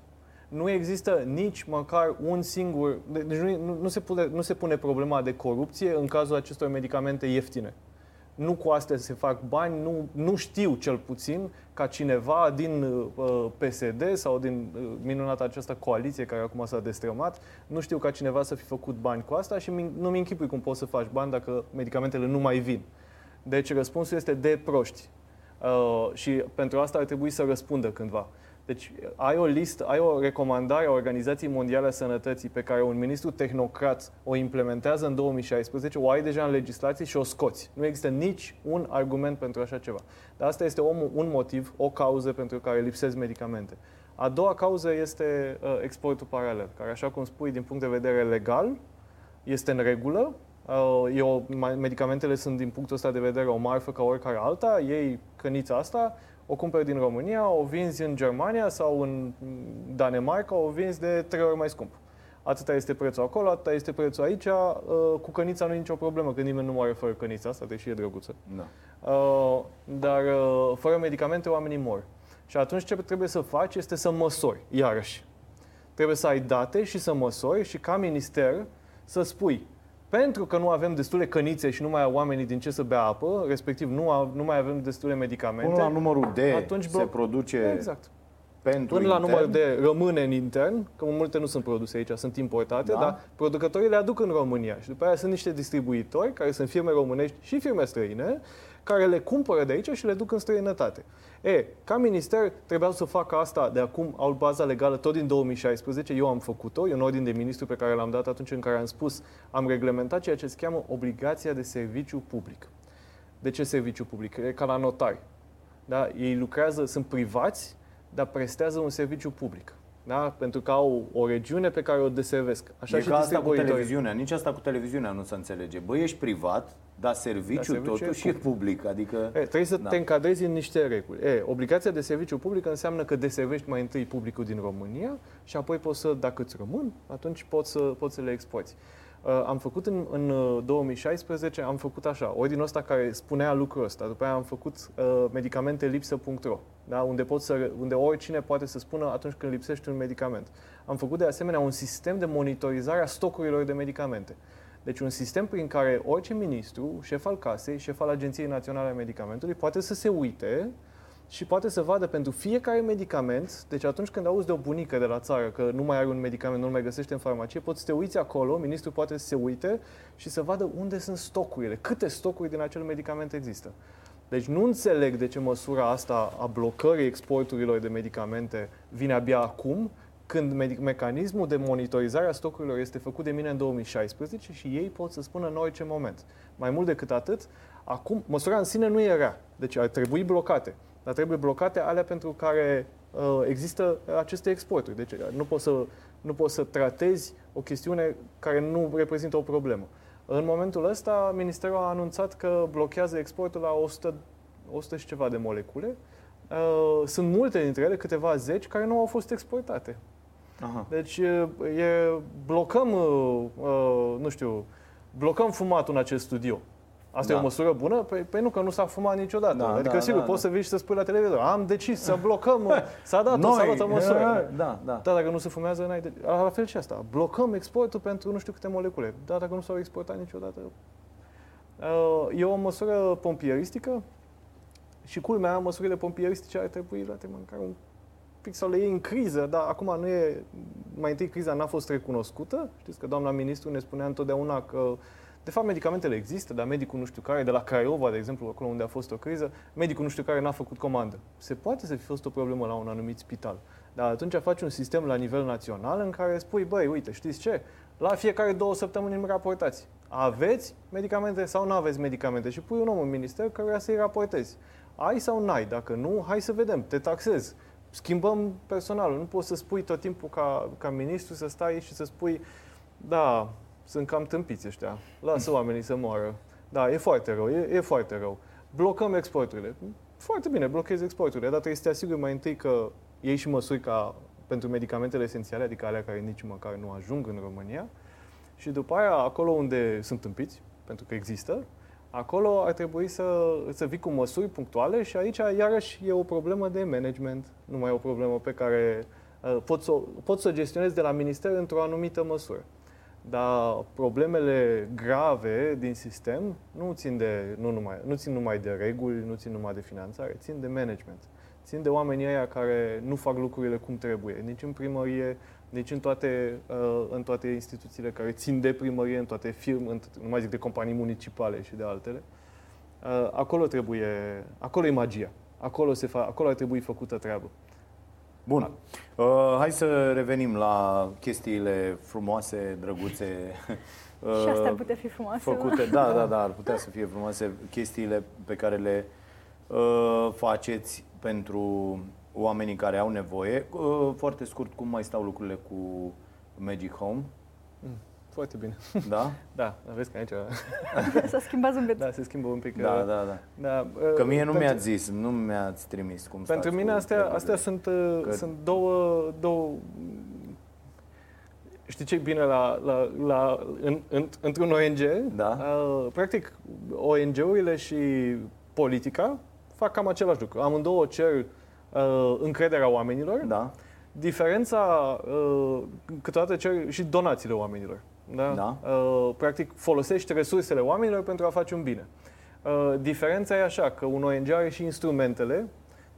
Nu există nici măcar un singur... de- Deci nu, nu, nu, se pune, nu se pune problema de corupție în cazul acestor medicamente ieftine. Nu cu astea se fac bani, nu, nu știu cel puțin ca cineva din uh, PSD sau din uh, minunata această coaliție care acum s-a destrămat, nu știu ca cineva să fi făcut bani cu asta și mi- nu-mi închipui cum poți să faci bani dacă medicamentele nu mai vin. Deci răspunsul este de proști. Uh, și pentru asta ar trebui să răspundă cândva. Deci ai o listă, ai o recomandare a Organizației Mondiale a Sănătății pe care un ministru tehnocrat o implementează în 2016, o ai deja în legislație și o scoți. Nu există nici un argument pentru așa ceva. Dar asta este o, un motiv, o cauză pentru care lipsesc medicamente. A doua cauză este uh, exportul paralel, care, așa cum spui, din punct de vedere legal, este în regulă. Uh, e o, ma- medicamentele sunt, din punctul ăsta de vedere, o marfă ca oricare alta. Ei cănița asta, o cumperi din România, o vinzi în Germania sau în Danemarca, o vinzi de trei ori mai scump. Atâta este prețul acolo, atâta este prețul aici. Uh, Cu cănița nu e nicio problemă, că nimeni nu moare fără cănița asta, deși e drăguță. Da. Uh, dar uh, fără medicamente oamenii mor. Și atunci ce trebuie să faci este să măsori, iarăși. Trebuie să ai date și să măsori și ca minister să spui pentru că nu avem destule cănițe și nu mai au oamenii din ce să bea apă, respectiv nu, a, nu mai avem destule medicamente. Până la numărul D Atunci se bloc- produce... Exact. pentru Până la intern. număr de rămâne în intern, că multe nu sunt produse aici, sunt importate, Da. dar producătorii le aduc în România. Și după aia sunt niște distribuitori, care sunt firme românești și firme străine, care le cumpără de aici și le duc în străinătate. E, ca minister trebuiau să facă asta de acum, au baza legală tot din 2016, eu am făcut-o, e un ordin de ministru pe care l-am dat atunci în care am spus, am reglementat ceea ce se cheamă obligația de serviciu public. De ce serviciu public? E ca la notari. Da? Ei lucrează, sunt privați, dar prestează un serviciu public. Da? Pentru că au o regiune pe care o deservesc. Așa e și ca asta cu distribuitorii. televiziunea. Nici asta cu televiziunea nu se înțelege. Bă, ești privat, dar serviciul, Dar serviciul totuși e e public. Adică... E, trebuie să Da. te încadrezi în niște reguli. E, obligația de serviciu public înseamnă că deservești mai întâi publicul din România și apoi poți să, dacă îți rămân, atunci poți să, poți să le exporți. Uh, am făcut în, în uh, 2016, am făcut așa, ordinul ăsta care spunea lucrul ăsta. După aia am făcut uh, medicamentelipsă.ro, da? unde, pot să, unde oricine poate să spună atunci când lipsește un medicament. Am făcut de asemenea un sistem de monitorizare a stocurilor de medicamente. Deci un sistem prin care orice ministru, șef al casei, șef al Agenției Naționale a Medicamentului, poate să se uite și poate să vadă pentru fiecare medicament, deci atunci când auzi de o bunică de la țară că nu mai are un medicament, nu mai găsește în farmacie, poți să te uiți acolo, ministrul poate să se uite și să vadă unde sunt stocurile, câte stocuri din acel medicament există. Deci nu înțeleg de ce măsura asta a blocării exporturilor de medicamente vine abia acum, când medic- mecanismul de monitorizare a stocurilor este făcut de mine în 2016 și ei pot să spună în orice moment. Mai mult decât atât, acum, măsura în sine nu era, deci ar trebui blocate. Dar trebuie blocate alea pentru care uh, există aceste exporturi. Deci uh, nu poți, să, nu poți să tratezi o chestiune care nu reprezintă o problemă. În momentul ăsta, Ministerul a anunțat că blochează exportul la 100, 100 și ceva de molecule. Uh, sunt multe dintre ele, câteva zeci, care nu au fost exportate. Aha. Deci e, e, blocăm, uh, uh, nu știu, blocăm fumatul în acest studio. Asta Da. e o măsură bună? Păi, păi nu, că nu s-a fumat niciodată. Da, adică, da, sigur, da, poți da. să vii și să spui la televizor, am decis să blocăm, uh, s-a dat, s-a luat o măsură. Da, da. Da, dacă nu se fumează, n-ai de... La fel și asta. Blocăm exportul pentru nu știu câte molecule. Da, dacă nu s-au exportat niciodată. Uh, E o măsură pompieristică și culmea, măsurile pompieristice ar trebui luate măcar un pic sau le iei în criză, dar acum nu e... Mai întâi criza n-a fost recunoscută. Știți că doamna ministru ne spunea întotdeauna că de fapt, medicamentele există, dar medicul nu știu care, de la Craiova, de exemplu, acolo unde a fost o criză, medicul nu știu care n-a făcut comandă. Se poate să fi fost o problemă la un anumit spital. Dar atunci faci un sistem la nivel național în care spui, băi, uite, știți ce? La fiecare două săptămâni îmi raportați. Aveți medicamente sau nu aveți medicamente? Și pui un om în minister căruia să-i raportezi. Ai sau n-ai? Dacă nu, hai să vedem, te taxezi. Schimbăm personalul. Nu poți să spui tot timpul ca, ca ministru să stai și să spui, da, sunt cam tâmpiți ăștia. Lasă oamenii să moară. Da, e foarte rău, e, e foarte rău. Blocăm exporturile. Foarte bine, blochezi exporturile, dar trebuie să te asiguri mai întâi că iei și măsuri ca pentru medicamentele esențiale, adică alea care nici măcar nu ajung în România. Și după aia, acolo unde sunt tâmpiți, pentru că există, acolo ar trebui să, să vii cu măsuri punctuale și aici, iarăși, e o problemă de management, nu mai e o problemă pe care uh, poți să, o- poți să o gestionezi de la minister într-o anumită măsură. Dar problemele grave din sistem nu țin, de, nu, numai, nu țin numai de reguli, nu țin numai de finanțare, țin de management. Țin de oamenii ăia care nu fac lucrurile cum trebuie, nici în primărie, nici în toate, uh, în toate instituțiile care țin de primărie, în toate firme, în, nu mai zic de companii municipale și de altele. Uh, acolo trebuie, acolo e magia. Acolo, se fa, acolo ar trebui făcută treabă. Bun. Uh, hai să revenim la chestiile frumoase, drăguțe. Și astea ar uh, putea fi frumoase. mă. făcute, da, da, da, ar putea să fie frumoase chestiile pe care le uh, faceți pentru oamenii care au nevoie. Uh, foarte scurt, cum mai stau lucrurile cu Magic Home? Foarte bine. Da? Da, vezi că aici S-a schimbat zâmbet. da, se schimbă un pic. Da, uh, da, da. da Că mie nu pentru- mi-ați zis, nu mi-ați trimis cum Pentru stați mine cu astea, treburile. astea sunt, uh, Că- sunt două, două... Știi ce e bine la, la, la, în, în, într-un ONG? Da. Uh, practic, ONG-urile și politica fac cam același lucru. Amândouă cer uh, încrederea oamenilor. Da, Diferența, uh, câteodată cer și donațiile oamenilor. Da? Da. Uh, practic, folosești resursele oamenilor pentru a face un bine. Uh, diferența e așa, că un ONG are și instrumentele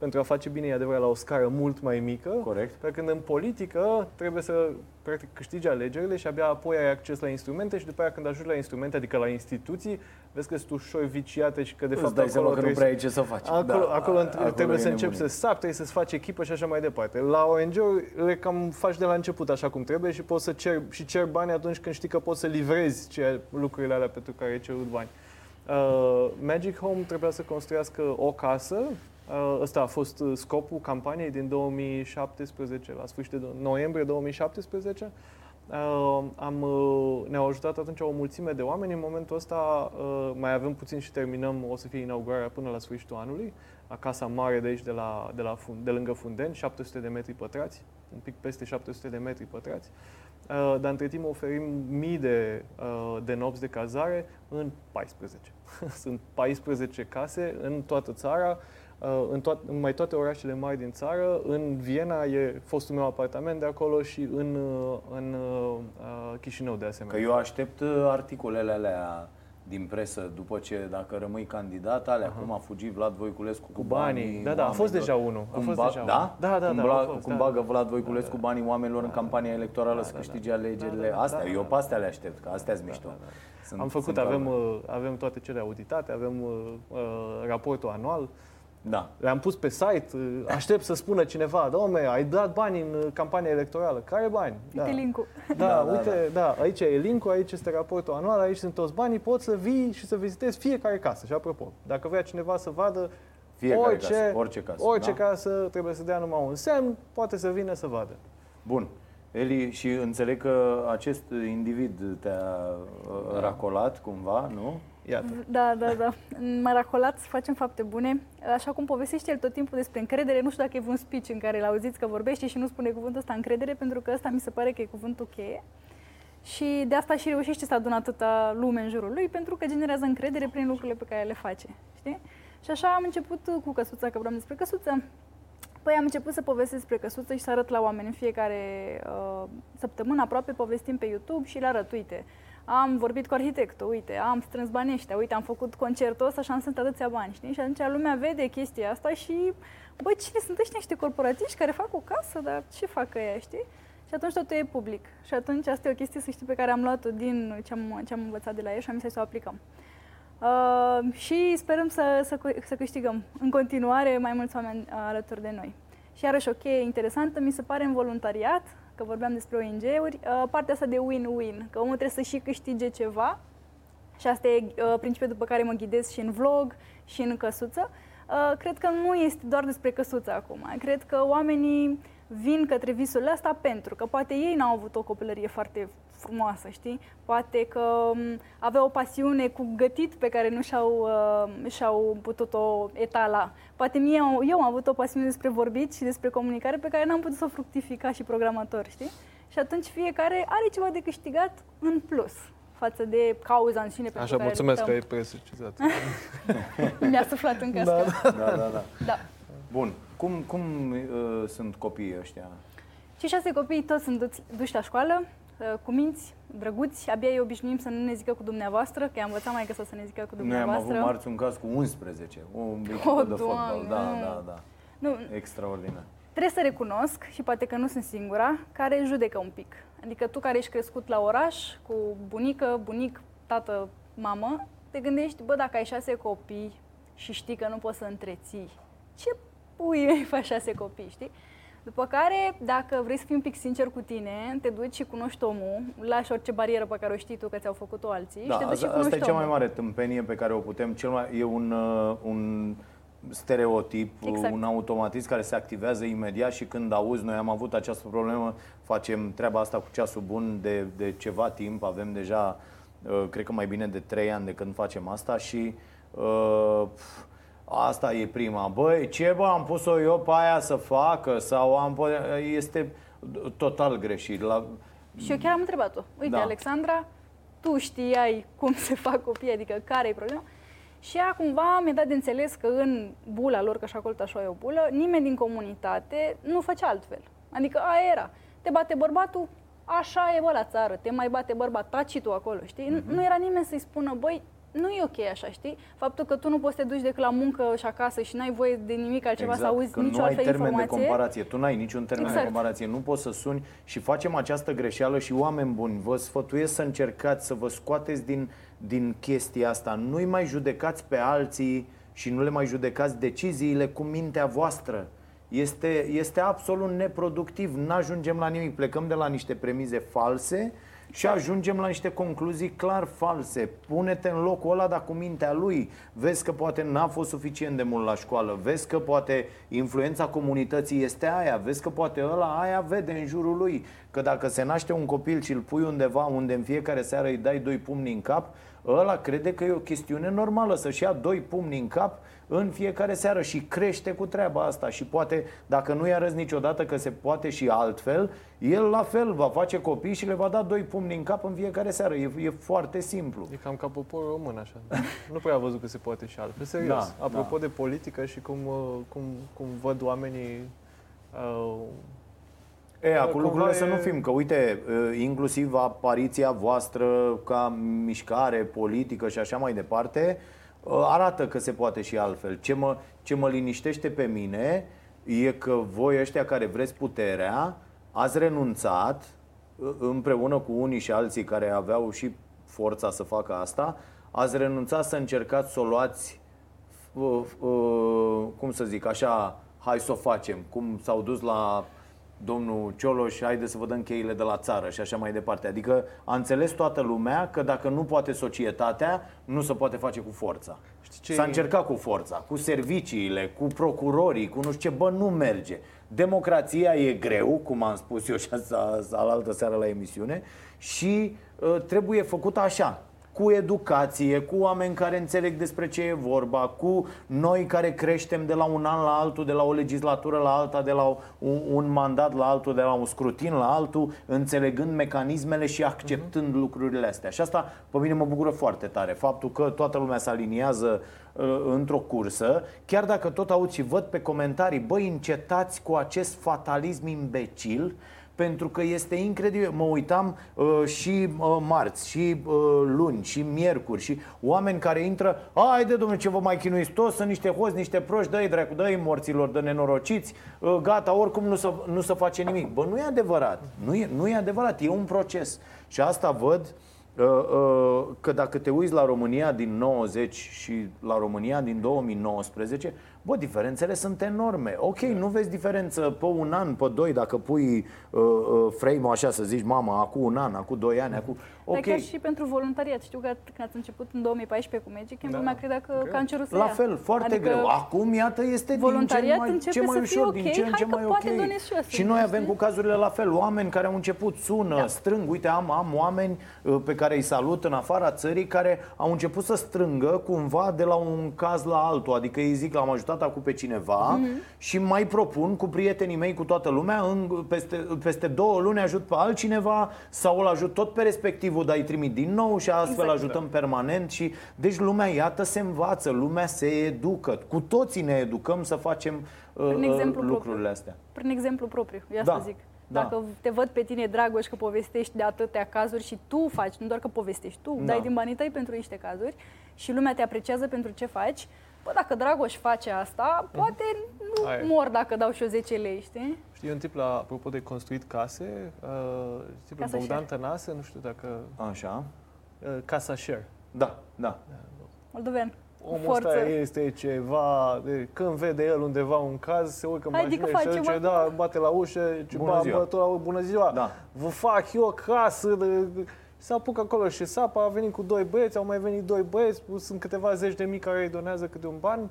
pentru a face bine, e adevărat, la o scară mult mai mică. Corect. Pe când în politică trebuie să practic câștigi alegerile și abia apoi ai acces la instrumente și după aia când ajungi la instrumente, adică la instituții, vezi că sunt ușor viciate și că de Îți fapt dai seama că nu trebuie prea ai ce să faci. Acolo, Da, acolo, a- acolo trebuie e să începi nebunie. să sapi, trebuie să-ți faci echipă și așa mai departe. La ONG-uri le cam faci de la început așa cum trebuie și poți să cer, și cer bani atunci când știi că poți să livrezi ce, lucrurile alea pentru care ai cerut bani. Uh, Magic Home trebuia să construiască o casă. Uh, ăsta a fost uh, scopul campaniei din 2017, la sfârșit de noiembrie 2017. Uh, am, uh, ne-au ajutat atunci o mulțime de oameni. În momentul ăsta uh, mai avem puțin și terminăm, o să fie inaugurarea până la sfârșitul anului, la casa mare de aici, de, la, de, la, Fun- de lângă Fundenți, 700 de metri pătrați, un pic peste 700 de metri pătrați. Uh, dar între timp oferim mii de, uh, de nopți de cazare în 14. Sunt 14 case în toată țara, uh, în, toat, în mai toate orașele mari din țară. În Viena e fostul meu apartament de acolo și în, uh, în uh, uh, Chișinău de Că asemenea. eu aștept uh, articolele alea din presă după ce, dacă rămâi candidat, alea, cum a fugit Vlad Voiculescu cu, Cu banii. Da, da, a fost oamenilor. deja unul. A Cum, fost ba- deja da? unul. Da, da, cum, da, bla- a fost, cum da, bagă da. Vlad Voiculescu Da, da. banii oamenilor în Da, campania electorală da, să da, câștige da. alegerile. Da, da, da, Astea, da, eu da. pe astea le aștept, că astea sunt mișto. Da, da, Sunt, Am făcut, sunt avem, calme. uh, avem toate cele auditate, avem uh, uh, raportul anual, Da. le-am pus pe site, uh, aștept să spună cineva, domne, ai dat bani în uh, campania electorală, care bani? Uite link-ul. Da, Da, da, da, uite, da. da, aici e link aici este raportul anual, aici sunt toți banii, poți să vii și să vizitezi fiecare casă. Și apropo, dacă vrea cineva să vadă Fiecare orice, casă, orice casă. orice da? casă trebuie să dea numai un semn, poate să vină să vadă. Bun. Eli, și înțeleg că acest individ te-a uh, racolat cumva, nu? Iată. Da, da, da. M-a racolat să facem fapte bune. Așa cum povestește el tot timpul despre încredere, nu știu dacă e vreun speech în care l-auziți că vorbește și nu spune cuvântul ăsta încredere, pentru că ăsta mi se pare că e cuvântul cheie. Și de asta și reușește să adună atâta lume în jurul lui, pentru că generează încredere prin lucrurile pe care le face. Știi? Și așa am început cu căsuța, că vreau despre căsuță. Păi am început să povestesc despre căsuță și să arăt la oameni în fiecare uh, săptămână, aproape povestim pe YouTube și le arăt, uite, am vorbit cu arhitectul, uite, am strâns banii ăștia, uite, am făcut concertul ăsta și am strâns atâția bani, știi? Și atunci lumea vede chestia asta și, băi, cine sunt ăștia niște corporatiști care fac o casă, dar ce fac ăia, știi? Și atunci totul e public. Și atunci asta e o chestie, să știi, pe care am luat-o din ce am, ce am învățat de la ei și am zis să o aplicăm. Uh, și sperăm să, să, cu- să câștigăm în continuare mai mulți oameni uh, alături de noi. Și iarăși o cheie interesantă, mi se pare în voluntariat, că vorbeam despre ONG-uri, uh, partea asta de win-win, că omul trebuie să și câștige ceva și asta e uh, principiul după care mă ghidez și în vlog și în căsuță. Uh, cred că nu este doar despre căsuță acum. Cred că oamenii vin către visul ăsta pentru că poate ei n-au avut o copilărie foarte frumoasă, știi? Poate că m, aveau o pasiune cu gătit pe care nu și-au, uh, și-au putut-o etala. Poate mie, eu am avut o pasiune despre vorbit și despre comunicare pe care n-am putut să o fructifica și programator, știi? Și atunci fiecare are ceva de câștigat în plus față de cauza în sine pentru Așa, care mulțumesc că luptăm. ai precizat. Mi-a suflat în cască. Da, Da, da, da. da. Bun. Cum, cum uh, sunt copiii ăștia? Cei șase copii toți sunt duți, duși la școală, uh, cu minți, drăguți, abia îi obișnuim să nu ne zică cu dumneavoastră, că i-am învățat mai să ne zică cu Noi am dumneavoastră. avut marți un caz cu 11, un echipă Oh, de fotbal. Doamne, Da, nu. da, da. Nu, Extraordinar. trebuie să recunosc, și poate că nu sunt singura, care judecă un pic. Adică tu care ești crescut la oraș, cu bunică, bunic, tată, mamă, te gândești, bă, dacă ai șase copii și știi că nu poți să întreții, ce pui îi faci șase copii, știi? După care, dacă vrei să fii un pic sincer cu tine, te duci și cunoști omul, lași orice barieră pe care o știi tu că ți-au făcut-o alții Da, și te duci și asta, asta cunoști e cea mai omul. mare tâmpenie pe care o putem, cel mai, e un, uh, un stereotip, Exact. un automatism care se activează imediat și când auzi, noi am avut această problemă, facem treaba asta cu ceasul bun de, de ceva timp, avem deja, uh, cred că mai bine de 3 ani de când facem asta și uh, pf, asta e prima. Băi, ce bă, am pus-o eu pe aia să facă sau am pus- este total greșit. La, Și eu chiar am întrebat-o. Uite, Da. Alexandra, tu știai cum se fac copiii, adică care e problema? Și ea cumva mi-a dat de înțeles că în bula lor, că și acolo așa e o bulă, nimeni din comunitate nu făcea altfel. Adică aia era. Te bate bărbatul, așa e bă la țară, te mai bate bărbat, taci tu acolo, știi? Mhm. Nu era nimeni să-i spună, băi, nu e ok așa, știi? Faptul că tu nu poți să te duci decât la muncă și acasă și n-ai voie de nimic altceva exact, să auzi că nicio nu ai altfel termen informație. de comparație. Tu n-ai niciun termen Exact. de comparație. Nu poți să suni și facem această greșeală și oameni buni, vă sfătuiesc să încercați să vă scoateți din, din chestia asta. Nu-i mai judecați pe alții și nu le mai judecați deciziile cu mintea voastră. Este, este absolut neproductiv. N-ajungem la nimic. Plecăm de la niște premize false și ajungem la niște concluzii clar false. Pune-te în locul ăla, dar cu mintea lui. Vezi că poate n-a fost suficient de mult la școală. Vezi că poate influența comunității este aia. Vezi că poate ăla aia vede în jurul lui. Că dacă se naște un copil și îl pui undeva unde în fiecare seară îi dai doi pumni în cap, ăla crede că e o chestiune normală să-și ia doi pumni în cap în fiecare seară și crește cu treaba asta și poate, dacă nu i arăți niciodată că se poate și altfel, el la fel va face copii și le va da doi pumni în cap în fiecare seară. E, e foarte simplu. E cam ca poporul român așa. nu prea am văzut că se poate și altfel. Serios. Da, Apropo da. de politică și cum, uh, cum, cum văd oamenii uh, E, acum Cumva lucrurile e- să nu fim, că uite, e, inclusiv apariția voastră ca mișcare politică și așa mai departe, e, arată că se poate și altfel. Ce mă, ce mă liniștește pe mine e că voi ăștia care vreți puterea, ați renunțat e, împreună cu unii și alții care aveau și forța să facă asta, ați renunțat să încercați să o luați uh, uh, cum să zic, așa, hai să o facem, cum s-au dus la domnul Cioloș, haide să vă dăm cheile de la țară și așa mai departe. Adică a înțeles toată lumea că dacă nu poate societatea, nu se poate face cu forța. Știi ce S-a e- încercat cu forța, cu serviciile, cu procurorii, cu nu știu ce, bă, nu merge. Democrația e greu, cum am spus eu și la altă seară la emisiune, și uh, trebuie făcută așa, cu educație, cu oameni care înțeleg despre ce e vorba, cu noi care creștem de la un an la altul, de la o legislatură la alta, de la un, un mandat la altul, de la un scrutin la altul, înțelegând mecanismele și acceptând lucrurile astea. Și asta pe mine mă bucură foarte tare. Faptul că toată lumea se aliniază uh, într-o cursă, chiar dacă tot aud și văd pe comentarii, băi, încetați cu acest fatalism imbecil, pentru că este incredibil. Mă uitam uh, și uh, marți, și uh, luni, și miercuri, și oameni care intră, haide domnule, ce vă mai chinuiți toți, sunt niște hoți, niște proști, dă-i dracu, dă-i morților, de nenorociți, uh, gata, oricum nu se, nu se face nimic. Bă, nu e adevărat, nu e, nu e adevărat, e un proces. Și asta văd uh, uh, că dacă te uiți la România din 90 și la România din 2019, bă, diferențele sunt enorme. Ok, nu vezi diferență pe un an, pe doi, dacă pui uh, uh, frame-ul așa să zici, mama, acum un an, acum doi ani, acum... Dar Ok, chiar și pentru voluntariat. Știu că când ați început în 2014 cu Magic, da. lumea credea că Greu. cancerul se la ia. fel, foarte adică greu. Acum, iată, este din ce voluntariat mai, începe ce mai să fie ușor, ok, din ce în hai ce că mai poate ok. donez și eu, și noi avem știi? cu cazurile la fel, oameni care au început, sună, Da. strâng. Uite, am, am oameni uh, pe care îi salut în afara țării care au început să strângă cumva de la un caz la altul. Adică îi zic, l-am ajutat acum pe cineva Mhm. și mai propun cu prietenii mei, cu toată lumea, în, peste, peste două luni ajut pe altcineva sau îl ajut tot pe respectivul, dar îi trimit din nou și astfel Exact. ajutăm permanent și deci lumea iată se învață, lumea se educă. Cu toții ne educăm să facem uh, Prin uh, exemplu lucrurile propriu. astea. Prin exemplu propriu, eu Da, asta zic. da. Dacă te văd pe tine, Dragoș, că povestești de atâtea cazuri și tu faci, nu doar că povestești, tu Da. dai din banii tăi pentru niște cazuri și lumea te apreciază pentru ce faci, bă, dacă Dragoș face asta, poate nu Aia e. mor dacă dau și eu 10 lei, știi? Știi un tip, la, apropo de construit case, uh, tipul Casa Bogdan Share. Tănase, nu știu dacă... Așa? Uh, Casa Share. Da, da. Moldovean. Omul Forță. ăsta este ceva, de, când vede el undeva un caz, se urcă în Haide mașină că și face, zice, mă. da, bate la ușă, ce Bună ba, ziua. bă, tu, la- bună ziua, Da. vă fac eu o casă, de, de- se apucă acolo și sapa, a venit cu doi băieți, au mai venit doi băieți, sunt câteva zeci de mii care îi donează câte un ban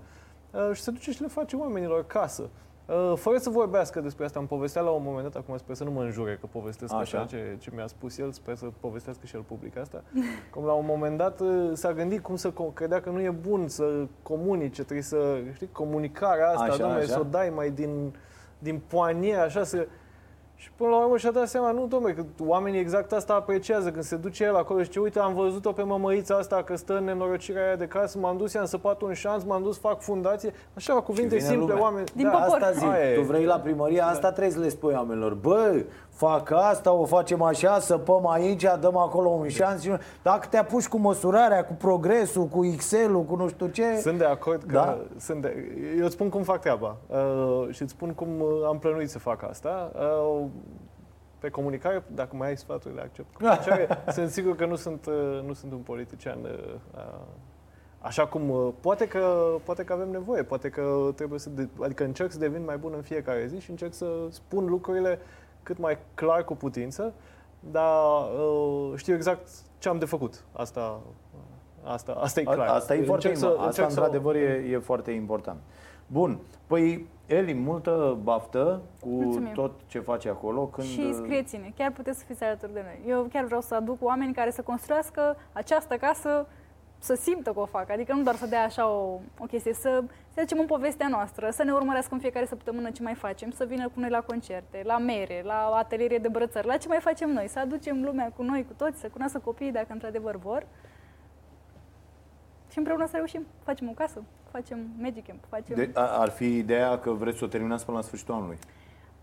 uh, și se duce și le face oamenilor casă. Uh, Fără să vorbească despre asta, am povestea la un moment dat, acum sper să nu mă înjure că povestesc Așa. așa, ce, ce mi-a spus el, sper să povestească și el public asta. Cum la un moment dat uh, s-a gândit cum să co- credea că nu e bun să comunice, trebuie să, știi, comunicarea asta, Așa, domnule, așa. să o dai mai din, din poanie, așa, să... Și până la urmă și-a dat seama, nu, domnule, că oamenii exact asta apreciază când se duce el acolo și zice, uite, am văzut-o pe mămăița asta că stă în nenorocirea aia de casă, m-am dus, i-am săpat un șanț, m-am dus, fac fundație. Așa, cuvinte vine simple, lumea. oameni. Din da, popor. asta zic, Aia e. tu vrei la primărie, asta trebuie să le spui oamenilor. Bă, fac asta, o facem așa, săpăm aici, dăm acolo un șans. și- Dacă te apuci cu măsurarea, cu progresul, cu Excel-ul, cu nu știu ce... Sunt de acord că Da. sunt de, eu îți spun cum fac treaba uh, și îți spun cum uh, am plănuit să fac asta. Uh, pe comunicare, dacă mai ai sfaturi, le accept. Comunicare, sunt sigur că nu sunt, uh, nu sunt un politician uh, uh, așa cum uh, poate că, poate că avem nevoie, poate că trebuie să, de, adică încerc să devin mai bun în fiecare zi și încerc să spun lucrurile cât mai clar cu putință, dar uh, știu exact ce am de făcut. Asta, asta, asta e clar. A, asta e foarte Încerc important. Asta, încerc să- într-adevăr, e, e foarte important. Bun. Păi, Eli, multă baftă cu Mulțumim. tot ce faci acolo. Când... Și scrieți-ne, chiar puteți să fiți alături de noi. Eu chiar vreau să aduc oameni care să construiască această casă să simtă că o fac, adică nu doar să dea așa o, o chestie, să, să zicem în povestea noastră, să ne urmărească în fiecare săptămână ce mai facem, să vină cu noi la concerte, la mere, la ateliere de brățări, la ce mai facem noi, să aducem lumea cu noi, cu toți, să cunoască copiii dacă într-adevăr vor și împreună să reușim. Facem o casă, facem Magic Camp, facem... De, a- ar fi ideea că vreți să o terminați până la sfârșitul anului.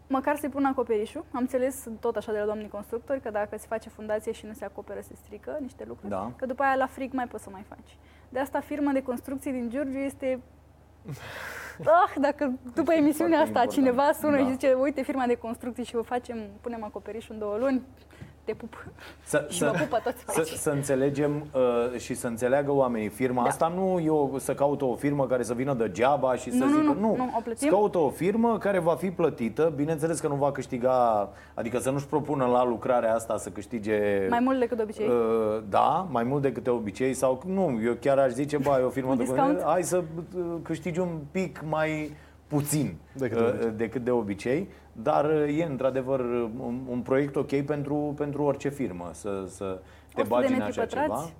Măcar să-i pun acoperișul. Am înțeles tot așa de la domnii constructori că dacă se face fundație și nu se acoperă, se strică niște lucruri. Da. Că după aia la frig mai poți să mai faci. De asta firma de construcții din Giurgiu este... Ah, dacă după Este emisiunea foarte asta important. cineva sună Da. și zice uite firma de construcții și vă facem, punem acoperișul în două luni, te pup. Să, Și vă pupă toți pe să, aici. să înțelegem uh, și să înțeleagă oamenii. Firma Da. asta nu e o, să caută o firmă care să vină degeaba și să Nu, nu, zică nu, nu, o plătim. Să caută o firmă care va fi plătită. Bineînțeles că nu va câștiga, adică să nu-și propună la lucrarea asta să câștige Mai mult decât de obicei. Uh, da, mai mult decât de obicei sau nu, eu chiar aș zice, ba, e o firmă Un de discount? hai să uh, câștigi un pic mai puțin Decât de uh, obicei. decât de obicei, dar uh, e într-adevăr un, un proiect ok pentru, pentru orice firmă să, să te 100 de bagi în metri așa pătrați. ceva.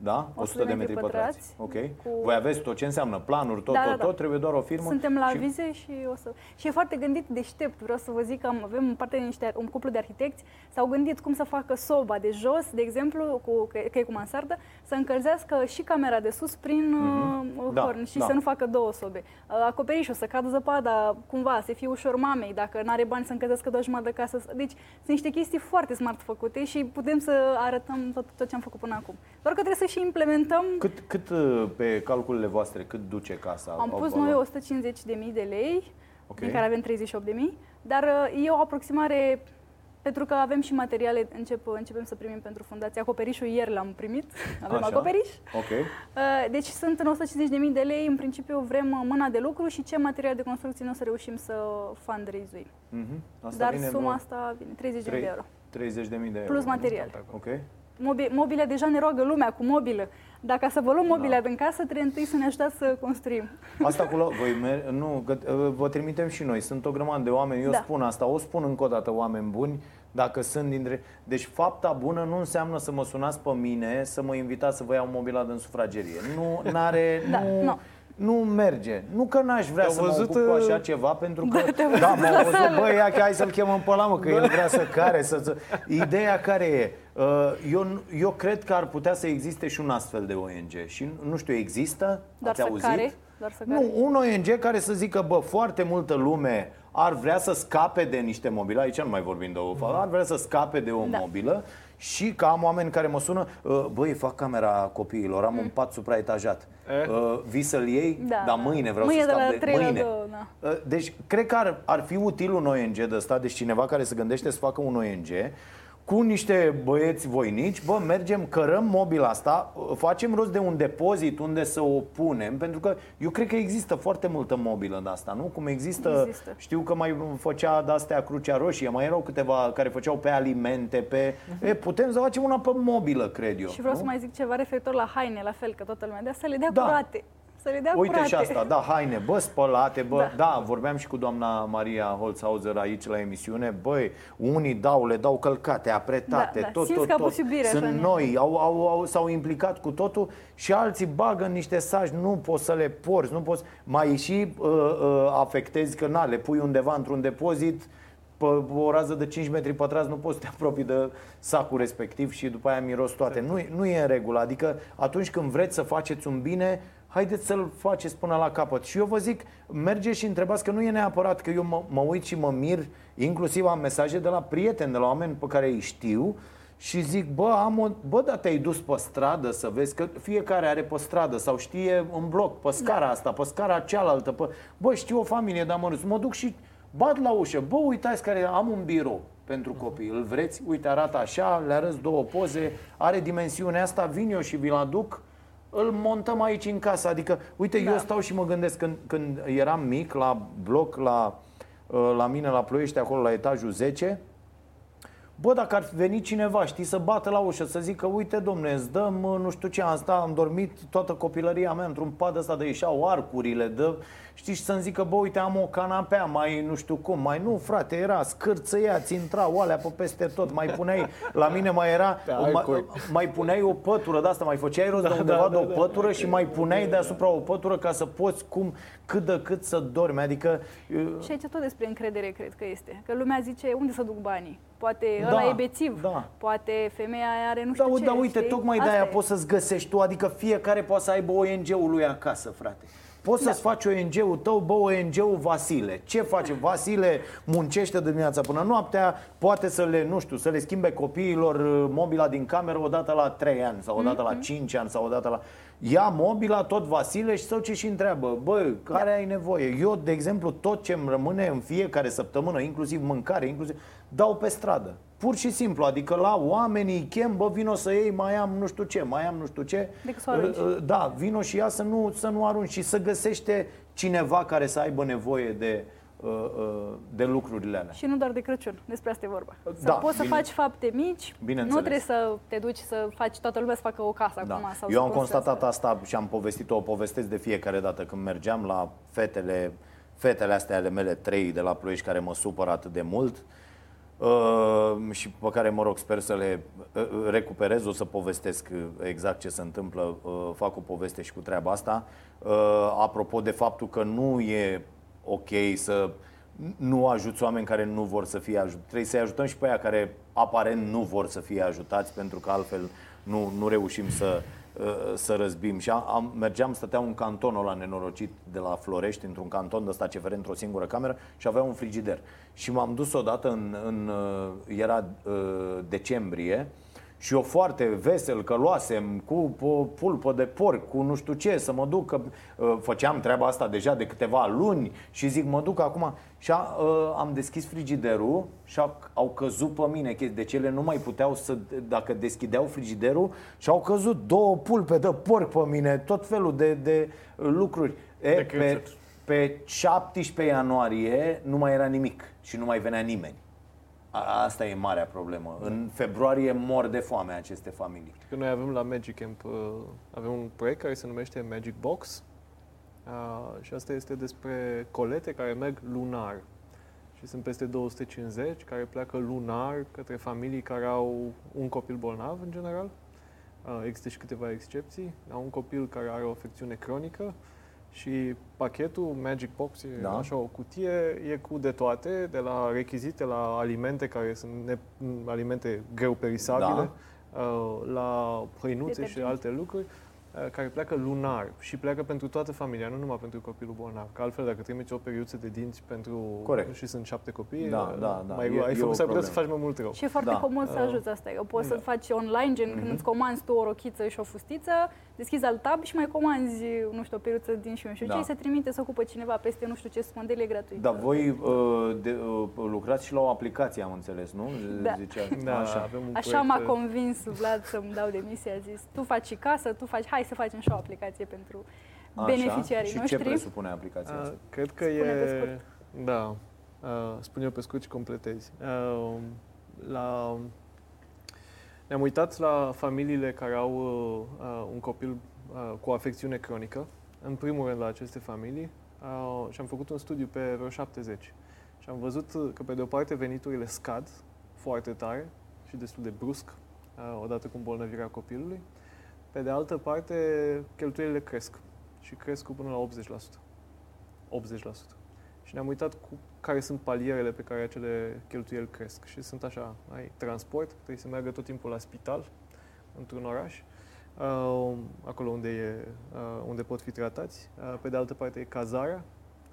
Da? 100 de metri pătrați. Ok. cu- Voi aveți tot ce înseamnă planuri, tot, Da, tot, da, da. tot, trebuie doar o firmă. Suntem la și... vize și o să... Și e foarte gândit deștept. Vreau să vă zic că am, avem în parte niște, un cuplu de arhitecți, s-au gândit cum să facă soba de jos, de exemplu, cu, că, că e cu mansardă, să încălzească și camera de sus prin Mhm. uh, Da, horn și da. să nu facă două sobe. Uh, acoperișul, să cadă zăpada cumva, să fie ușor mamei, dacă nu are bani să încălzească doar jumătate de casă. Deci sunt niște chestii foarte smart făcute și putem să arătăm tot, tot ce am făcut până acum. Doar că trebuie să și implementăm Cât, cât uh, pe calculele voastre, cât duce casa? Am au pus valoare? noi 150.000 de lei, Ok. din care avem 38.000, dar uh, e o aproximare pentru că avem și materiale, încep, începem să primim pentru fundație. Acoperișul ieri l-am primit, avem Așa. acoperiș. Ok. Uh, Deci sunt în 150.000 de lei, în principiu vrem uh, mâna de lucru și ce materiale de construcție nu o să reușim să fundraise-uim. Mhm. Asta Dar vine suma vreo asta vine 30.000 de trei- euro. 30.000 de euro. Plus material. Ok. Mobi- Mobile, deja ne roagă lumea cu mobilă. Dacă să vă luăm mobilea din casă, trebuie întâi să ne ajutați să construim. Asta cu la, voi mer- nu, că, uh, vă trimitem și noi. Sunt o grămadă de oameni. Eu Da. spun asta, o spun încă o dată oameni buni, dacă sunt dintre... Deci fapta bună nu înseamnă să mă sunați pe mine, să mă invitați să vă iau mobila din sufragerie. Nu are Da, nu, nu. Nu merge. Nu că n-aș vrea Te-au să mă văzut, ocup cu uh, așa ceva, pentru că... Da, te-au da, văzut m-au la văzut, sală. băi, ia că hai să-l chemăm pe ăla, mă, că el vrea să care, să, să... Ideea care e? Uh, Eu, eu cred că ar putea să existe și un astfel de ONG. Și nu știu, există? Doar Ați să auzit? care? Doar să care? Nu, un ONG care să zică, bă, foarte multă lume ar vrea să scape de niște mobile, aici nu mai vorbim de o ar vrea să scape de o Da. mobilă și că am oameni care mă sună, "Uh, băi, fac camera copiilor, am un pat supraetajat, Eh? Uh, vii să-l iei? Da, Dar da. mâine vreau Mâine să de scap la de, trei la mâine. două, da. Uh, Deci, cred că ar, ar fi util un ONG de ăsta, deci cineva care se gândește să facă un ONG cu niște băieți voinici, bă, mergem, cărăm mobila asta, uh, facem rost de un depozit unde să o punem, pentru că eu cred că există foarte multă mobilă de asta, nu? Cum există, Există. știu că mai făcea de-astea Crucea Roșie, mai erau câteva care făceau pe alimente, pe... E, putem să facem una pe mobilă, cred eu. Mhm. Și vreau nu? să mai zic ceva referitor la haine, la fel, că toată lumea de să le dea Da. curate. Să le dea Uite curate. și asta, da, haine, bă, spălate, bă, da. Da. da, vorbeam și cu doamna Maria Holzhauser aici la emisiune, băi, unii dau, le dau călcate, apretate, Da, da, tot, simți tot, că a tot. pus iubire Sunt așa în noi, au, au, au, s-au implicat cu totul și alții bagă în niște saci, nu poți să le porți, nu poți, mai și uh, uh, afectezi că na, le pui undeva într-un depozit, pe o rază de 5 metri pătrați nu poți să te apropii de sacul respectiv și după aia miros toate. Nu, nu e în regulă. Adică atunci când vreți să faceți un bine, haideți să-l faceți până la capăt. Și eu vă zic, mergeți și întrebați că nu e neapărat că eu mă, mă uit și mă mir, inclusiv am mesaje de la prieteni, de la oameni pe care îi știu, și zic, bă, am o, bă, da te-ai dus pe stradă să vezi că fiecare are pe stradă sau știe în bloc, pe scara da. asta, pe scara cealaltă, pe... bă, știu o familie de amărâți, mă duc și bat la ușă, bă, uitați care am un birou pentru copii, îl vreți? Uite, arată așa, le arăți două poze, are dimensiunea asta, vin eu și vi-l aduc, îl montăm aici în casă. Adică, uite, da. eu stau și mă gândesc când, când eram mic la bloc, la, la mine la Ploiești, acolo la etajul 10, Bă, dacă ar veni cineva, știi, să bată la ușă, să zică, uite, domne, îți dăm, nu știu ce, am stat, am dormit toată copilăria mea într-un pad ăsta de ieșeau arcurile, de, știi, și să-mi zică, bă, uite, am o canapea, mai nu știu cum, mai nu, frate, era scârțăia, ți intra oalea pe peste tot, mai puneai, la mine mai era, mai, mai puneai o pătură de asta, mai făceai rost da, de undeva da, da, de o da, pătură da, și mai puneai deasupra o pătură ca să poți cum, cât de cât să dormi, adică... Și aici tot despre încredere cred că este, că lumea zice, unde să duc banii? Poate da, ăla e bețiv, da. poate femeia are nu știu da, ce. Da, uite, știi? tocmai de-aia poți să-ți găsești tu, adică fiecare poate să aibă ONG-ul lui acasă, frate. Poți da. să-ți faci ONG-ul tău, bă, ONG-ul Vasile. Ce face? Vasile muncește dimineața până noaptea, poate să le, nu știu, să le schimbe copiilor uh, mobila din cameră odată la 3 ani sau odată mm-hmm. la 5 ani sau odată la... Ia mobila, tot Vasile și sau ce și întreabă, bă, care da. ai nevoie? Eu, de exemplu, tot ce îmi rămâne în fiecare săptămână, inclusiv mâncare, inclusiv, dau pe stradă. Pur și simplu, adică la oamenii chem, bă, vino să iei, mai am nu știu ce, mai am nu știu ce. să Da, vino și ia să nu, să nu arunci și să găsește cineva care să aibă nevoie de, de lucrurile alea. Și nu doar de Crăciun, despre asta e vorba. Să da, poți bine, să faci fapte mici, nu trebuie să te duci să faci toată lumea să facă o casă da. acum. Sau Eu am constatat asta și am povestit-o, o povestesc de fiecare dată când mergeam la fetele, fetele astea ale mele trei de la Ploiești care mă supără atât de mult. Uh, Uh, și pe care, mă rog, sper să le uh, recuperez, o să povestesc exact ce se întâmplă, uh, fac o poveste și cu treaba asta. Uh, apropo de faptul că nu e ok să nu ajuți oameni care nu vor să fie ajutați. Trebuie să-i ajutăm și pe aia care aparent nu vor să fie ajutați, pentru că altfel nu, nu reușim să, Uh, să răzbim. Și am, mergeam, stăteam un canton la nenorocit de la Florești, într-un canton de ăsta CFR, într-o singură cameră și avea un frigider. Și m-am dus odată în, în uh, era uh, decembrie, și eu foarte vesel că luasem cu pulpă de porc, cu nu știu ce, să mă duc, că uh, făceam treaba asta deja de câteva luni și zic mă duc acum și a, uh, am deschis frigiderul și au, au căzut pe mine, de cele nu mai puteau să, dacă deschideau frigiderul și au căzut două pulpe de porc pe mine, tot felul de, de lucruri. E, de pe, pe 17 ianuarie nu mai era nimic și nu mai venea nimeni. Asta e marea problemă. În februarie mor de foame aceste familii. Că noi avem la Magic Camp, uh, avem un proiect care se numește Magic Box uh, și asta este despre colete care merg lunar. Și sunt peste 250 care pleacă lunar către familii care au un copil bolnav în general. Uh, există și câteva excepții. Au un copil care are o afecțiune cronică și pachetul Magic Box e da. așa o cutie, e cu de toate, de la rechizite la alimente care sunt ne, alimente greu perisabile, da. uh, la hăinuțe și alte lucruri. Uh, care pleacă lunar și pleacă pentru toată familia, nu numai pentru copilul bolnav. Că altfel, dacă trimiți o periuță de dinți pentru Corect. și sunt șapte copii, da, uh, da, da. mai e, ai făcut să să faci mai mult rău. Și e foarte da. comod să ajuți asta. Eu poți da. să faci online, gen mm-hmm. când mhm. îți comanzi tu o rochiță și o fustiță, deschizi alt tab și mai comanzi, nu știu, o periuță din și un știu da. ce, se trimite să ocupă cineva peste, nu știu ce, spondele gratuit. Da, voi uh, de, uh, lucrați și la o aplicație, am înțeles, nu? Da. Zicea, da, așa, avem un așa m-a uh, convins Vlad să-mi dau demisia, a zis, tu faci și casă, tu faci, hai să facem și o aplicație pentru Așa. beneficiarii și noștri. ce presupune aplicația asta? Uh, cred că spune e... Da, uh, spun eu pe scurt și completezi. Uh, la ne-am uitat la familiile care au uh, un copil uh, cu afecțiune cronică, în primul rând la aceste familii, uh, și am făcut un studiu pe vreo 70. Și am văzut că, pe de o parte, veniturile scad foarte tare și destul de brusc, uh, odată cu îmbolnăvirea copilului. Pe de altă parte, cheltuielile cresc și cresc cu până la 80%. 80%. și ne-am uitat cu care sunt palierele pe care acele cheltuieli cresc. Și sunt așa, ai transport, trebuie să meargă tot timpul la spital, într-un oraș, uh, acolo unde, e, uh, unde pot fi tratați. Uh, pe de altă parte e cazarea.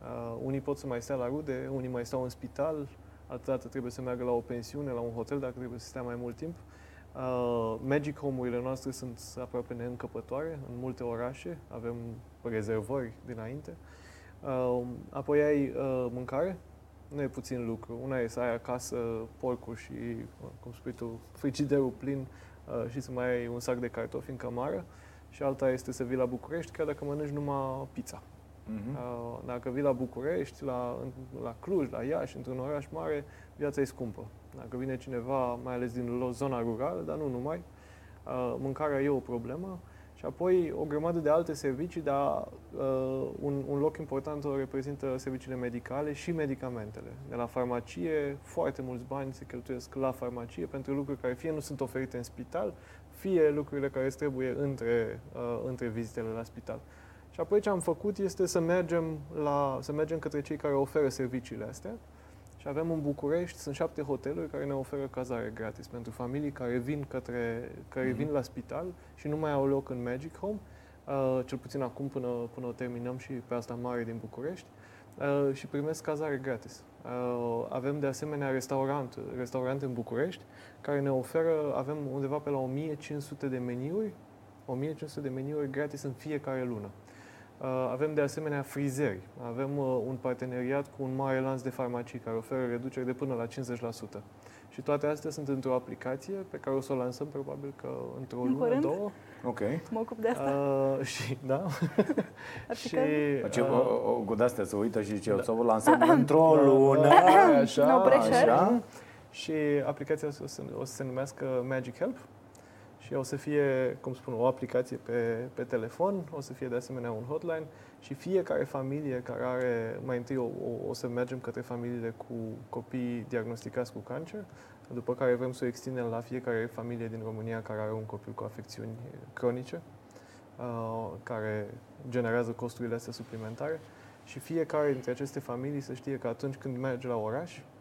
Uh, unii pot să mai stea la rude, unii mai stau în spital, altă dată trebuie să meargă la o pensiune, la un hotel, dacă trebuie să stea mai mult timp. Uh, Magic Home-urile noastre sunt aproape neîncăpătoare în multe orașe, avem rezervări dinainte. Uh, apoi ai uh, mâncare, nu e puțin lucru. Una e să ai acasă porcul și, uh, cum spui tu, frigiderul plin uh, și să mai ai un sac de cartofi în cămară. Și alta este să vii la București, chiar dacă mănânci numai pizza. Uh-huh. Uh, dacă vii la București, la, la Cluj, la Iași, într-un oraș mare, viața e scumpă. Dacă vine cineva, mai ales din zona rurală, dar nu numai, uh, mâncarea e o problemă. Și apoi o grămadă de alte servicii, dar uh, un, un loc important o reprezintă serviciile medicale și medicamentele. De la farmacie, foarte mulți bani se cheltuiesc la farmacie pentru lucruri care fie nu sunt oferite în spital, fie lucrurile care îți trebuie între, uh, între vizitele la spital. Și apoi ce am făcut este să mergem, la, să mergem către cei care oferă serviciile astea. Și avem în București, sunt șapte hoteluri care ne oferă cazare gratis pentru familii care vin, către, care mm-hmm. vin la spital și nu mai au loc în Magic Home, uh, cel puțin acum până, până o terminăm și pe asta mare din București, uh, și primesc cazare gratis. Uh, avem de asemenea restaurant, restaurant în București care ne oferă, avem undeva pe la 1500 de meniuri, 1500 de meniuri gratis în fiecare lună. Uh, avem de asemenea frizeri. Avem uh, un parteneriat cu un mare lanț de farmacii care oferă reduceri de până la 50%. Și toate astea sunt într-o aplicație pe care o să o lansăm probabil că într-o În lună, curând? două. Ok. Mă ocup de asta. Uh, și, da. și, Ce, uh, o, o, cu de-astea se uită și ce, o să vă lansăm într-o lună. așa, No pressure. Așa. Și aplicația o să, o să se numească Magic Help și o să fie, cum spun, o aplicație pe, pe telefon, o să fie de asemenea un hotline și fiecare familie care are, mai întâi o, o, o să mergem către familiile cu copii diagnosticați cu cancer, după care vrem să o extindem la fiecare familie din România care are un copil cu afecțiuni cronice, uh, care generează costurile astea suplimentare. Și fiecare dintre aceste familii să știe că atunci când merge la oraș, uh,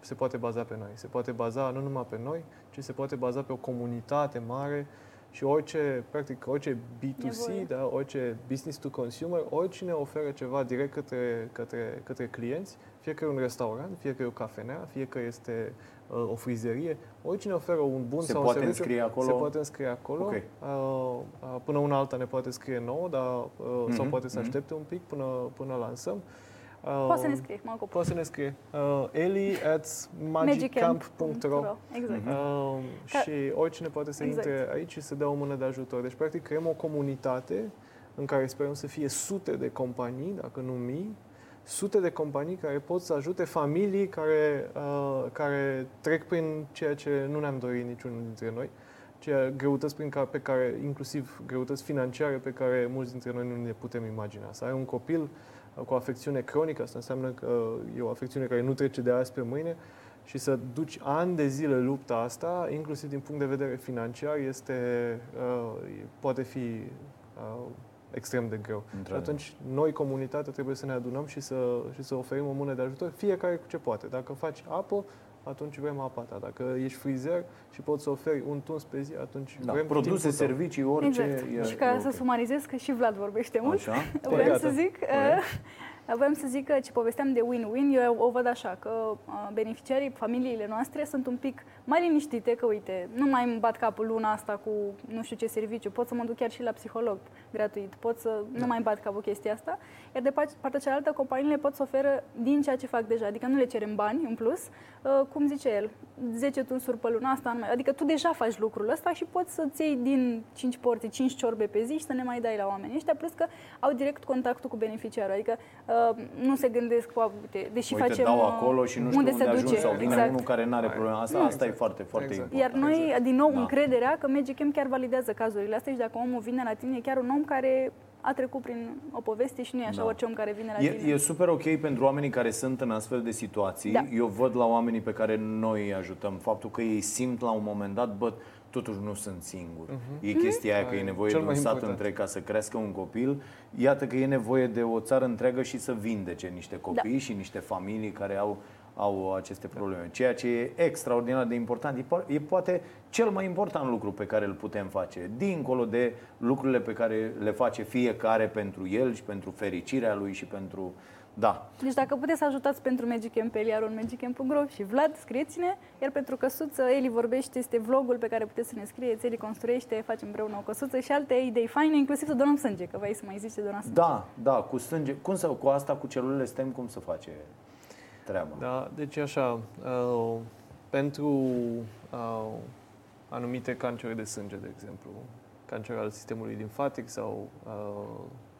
se poate baza pe noi. Se poate baza nu numai pe noi, ci se poate baza pe o comunitate mare și orice, practic, orice B2C, Nevoie. da, orice business to consumer, oricine oferă ceva direct către, către, către clienți, fie că e un restaurant, fie că e o cafenea, fie că este uh, o frizerie, oricine oferă un bun Se sau poate un serviciu, înscrie acolo? se poate înscrie acolo. Ok. Uh, uh, până una alta ne poate scrie nouă, dar, uh, sau Mhm, poate să mhm. aștepte un pic până, până lansăm. Uh, Poți să ne scrii, mă ocup. Poți să ne scrie. Uh, eli at magiccamp.ro Exact. uh, Ca- Și oricine poate să Exact. intre aici și să dea o mână de ajutor. Deci, practic, creăm o comunitate în care sperăm să fie sute de companii, dacă nu mii, sute de companii care pot să ajute familii care, uh, care trec prin ceea ce nu ne-am dorit niciunul dintre noi, ceea greutăți prin care, pe care, inclusiv greutăți financiare pe care mulți dintre noi nu ne putem imagina. Să ai un copil uh, cu o afecțiune cronică, asta înseamnă că e o afecțiune care nu trece de azi pe mâine, și să duci ani de zile lupta asta, inclusiv din punct de vedere financiar, este, uh, poate fi uh, extrem de greu. Și Într-adevăr. atunci, noi, comunitatea, trebuie să ne adunăm și să, și să oferim o mână de ajutor, fiecare cu ce poate. Dacă faci apă, atunci vrem apa ta. Dacă ești frizer și poți să oferi un tuns pe zi, atunci Da, vrem produse, timpul tău. servicii, orice. Exact. e- și ca e să ok. sumarizez, că și Vlad vorbește mult, Așa? Vreau Gata. să zic, uh, vreau să zic că ce povesteam de win-win, eu o văd așa, că uh, beneficiarii, familiile noastre sunt un pic mai liniștite, că uite, nu mai îmi bat capul luna asta cu nu știu ce serviciu, pot să mă duc chiar și la psiholog gratuit, pot să nu mai îmi bat capul chestia asta, iar de pa- partea cealaltă, companiile pot să oferă din ceea ce fac deja, adică nu le cerem bani în plus, uh, cum zice el, 10 tunsuri pe luna asta, nu mai, adică tu deja faci lucrul ăsta și poți să-ți iei din 5 porții, 5 ciorbe pe zi și să ne mai dai la oamenii ăștia, plus că au direct contactul cu beneficiarul, adică uh, nu se gândesc, "Ua, uite, deși Uite, facem dau uh, acolo și nu știu unde, se ajung duce, sau vine exact. unul care nu are problema asta. Nu, Asta e exact. foarte, foarte Exact. important. Iar noi, din nou, Da. încrederea că Magicam chiar validează cazurile astea și dacă omul vine la tine, e chiar un om care a trecut prin o poveste și nu e așa Da. orice om care vine la E, tine. e super ok pentru oamenii care sunt în astfel de situații. Da. Eu văd la oamenii pe care noi îi ajutăm faptul că ei simt la un moment dat, bă, totuși nu sunt singur. E chestia aia că e Aia e nevoie cel de un mai sat important. întreg ca să crească un copil. Iată că e nevoie de o țară întreagă și să vindece niște copii și niște familii care au au aceste probleme. Ceea ce e extraordinar de important, e, po- e poate cel mai important lucru pe care îl putem face, dincolo de lucrurile pe care le face fiecare pentru el și pentru fericirea lui și pentru... Da, Deci dacă puteți să ajutați pentru Magic Camp pe Eliaron, magiccamp.ro și Vlad, scrieți-ne, iar pentru căsuță, Eli vorbește, este vlogul pe care puteți să ne scrieți, Eli construiește, facem împreună o căsuță și alte idei faine, inclusiv să donăm sânge, că vrei să mai zici de donat sânge. da, da, cu sânge. Cum să, cu asta, cu celulele STEM, cum să face treaba? Da, deci așa, uh, pentru uh, anumite cancere de sânge, de exemplu, cancer al sistemului limfatic sau uh,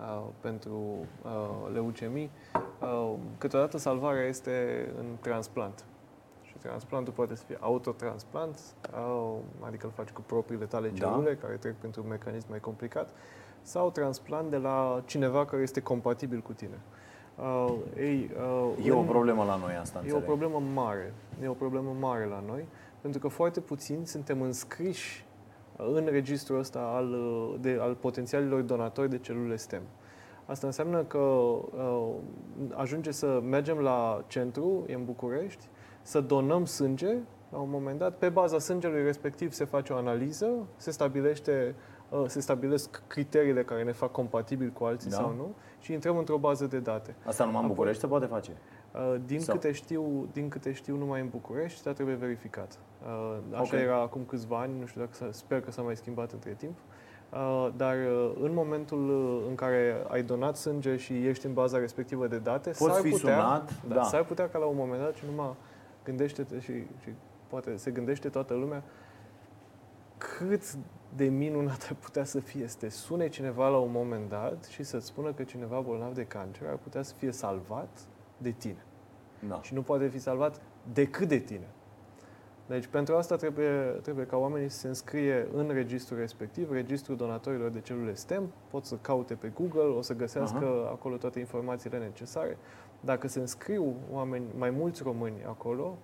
uh, pentru uh, leucemii, uh, câteodată salvarea este în transplant. Și transplantul poate să fie autotransplant, uh, adică îl faci cu propriile tale Da. celule, care trec printr-un mecanism mai complicat, sau transplant de la cineva care este compatibil cu tine. Uh, ei, uh, E o în- problemă la noi asta, E o înțeleg. problemă mare. E o problemă mare la noi, pentru că foarte puțini suntem înscriși în registrul ăsta al, de, al potențialilor donatori de celule STEM. Asta înseamnă că uh, ajunge să mergem la centru, e în București, să donăm sânge, la un moment dat, pe baza sângelui respectiv se face o analiză, se stabilește uh, se stabilesc criteriile care ne fac compatibil cu alții Da. sau nu și intrăm într-o bază de date. Asta numai în Apoi- București se poate face. Uh, Din Sau- câte, știu, din câte știu, numai în București, dar trebuie verificat. Uh, Așa Ok. era acum câțiva ani, nu știu dacă s-a, sper că s-a mai schimbat între timp. Uh, Dar uh, în momentul uh, în care ai donat sânge și ești în baza respectivă de date, Poți s-ar fi putea, sunat, da, da. s-ar putea ca la un moment dat și numai gândește-te și, și poate se gândește toată lumea cât de minunat ar putea să fie să te sune cineva la un moment dat și să-ți spună că cineva bolnav de cancer ar putea să fie salvat de tine Da. și nu poate fi salvat decât de tine. Deci pentru asta trebuie, trebuie ca oamenii să se înscrie în registrul respectiv, registrul donatorilor de celule STEM, pot să caute pe Google, o să găsească acolo toate informațiile necesare. Dacă se înscriu oameni, mai mulți români acolo,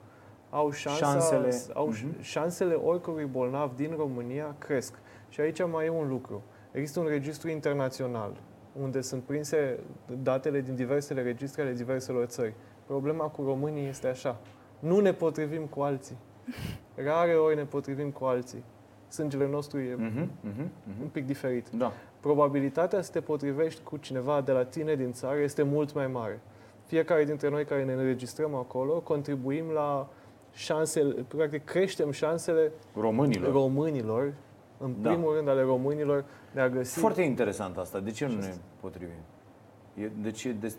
au șansa, Șansele. au Mhm. șansele oricărui bolnav din România cresc. Și aici mai e un lucru. Există un registru internațional unde sunt prinse datele din diversele registre ale diverselor țări. Problema cu românii este așa. Nu ne potrivim cu alții. Rare ori ne potrivim cu alții. Sângele nostru e Mhm, mhm, un mhm. pic diferit. Da. Probabilitatea să te potrivești cu cineva de la tine din țară este mult mai mare. Fiecare dintre noi care ne înregistrăm acolo contribuim la șansele, practic creștem șansele Românilor. românilor, în Da. primul rând ale românilor, de a găsi Foarte interesant asta. De ce nu ne potrivim? E, deci e, de,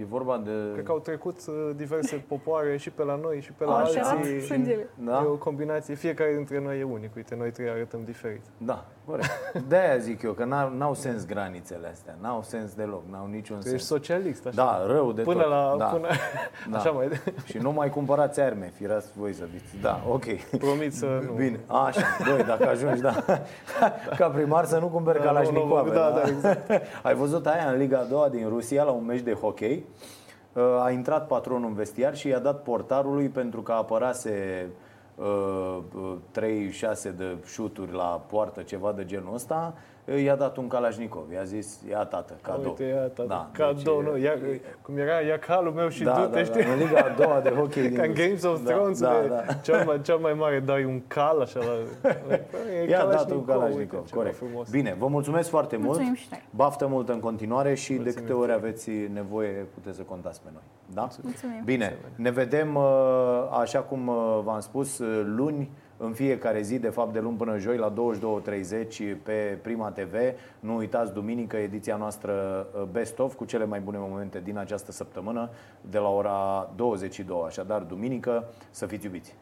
e vorba de... Cred că au trecut uh, diverse popoare și pe la noi și pe la Așa. Așa alții. sângele. Da? E o combinație. Fiecare dintre noi e unic. Uite, noi trei arătăm diferit. Da, corect. De-aia zic eu că n-au, n-au sens granițele astea. N-au sens deloc. N-au niciun Tu sens. ești socialist, așa. Da, rău de până tot. la... da. Până, Da. Așa mai... Și nu mai cumpărați arme, firați voi să fiți. Da, ok. Promit să nu... Bine, așa, băi, dacă ajungi, da. Ca primar să nu cumperi Da, Kalashnikov. nu, nu, da, da, exact. Ai văzut aia în Liga a doua din Rusia la un meci de hockey? Uh, A intrat patronul în vestiar și i-a dat portarului pentru că apărase uh, uh, 3-6 de șuturi la poartă, ceva de genul ăsta, uh, i-a dat un Kalashnikov. I-a zis, ia tată, cadou. Uite, ia, tata, Da, cadou, deci, nu, ia, cum era, ia calul meu și da, du-te, da, știi? da, în Liga a doua de hockey din Ca în Rusia. Games of Da, Thrones, da, de da. Cel, mai, cel mai mare dai un cal așa la... E I-a dat un Kalashnikov, Kalashnikov, uite, ceva corect. Frumos. Bine, vă mulțumesc foarte mult. Mulțumim și noi. Baftă mult în continuare și de Mulțumim câte ori tare. aveți nevoie puteți să contați pe noi. Da? Mulțumim. Bine, ne vedem, uh, așa cum uh, v-am spus, uh, luni, în fiecare zi, de fapt de luni până joi, la 22.30 pe Prima TV. Nu uitați, duminică, ediția noastră uh, Best of, cu cele mai bune momente din această săptămână, de la ora 22. Așadar, duminică, să fiți iubiți!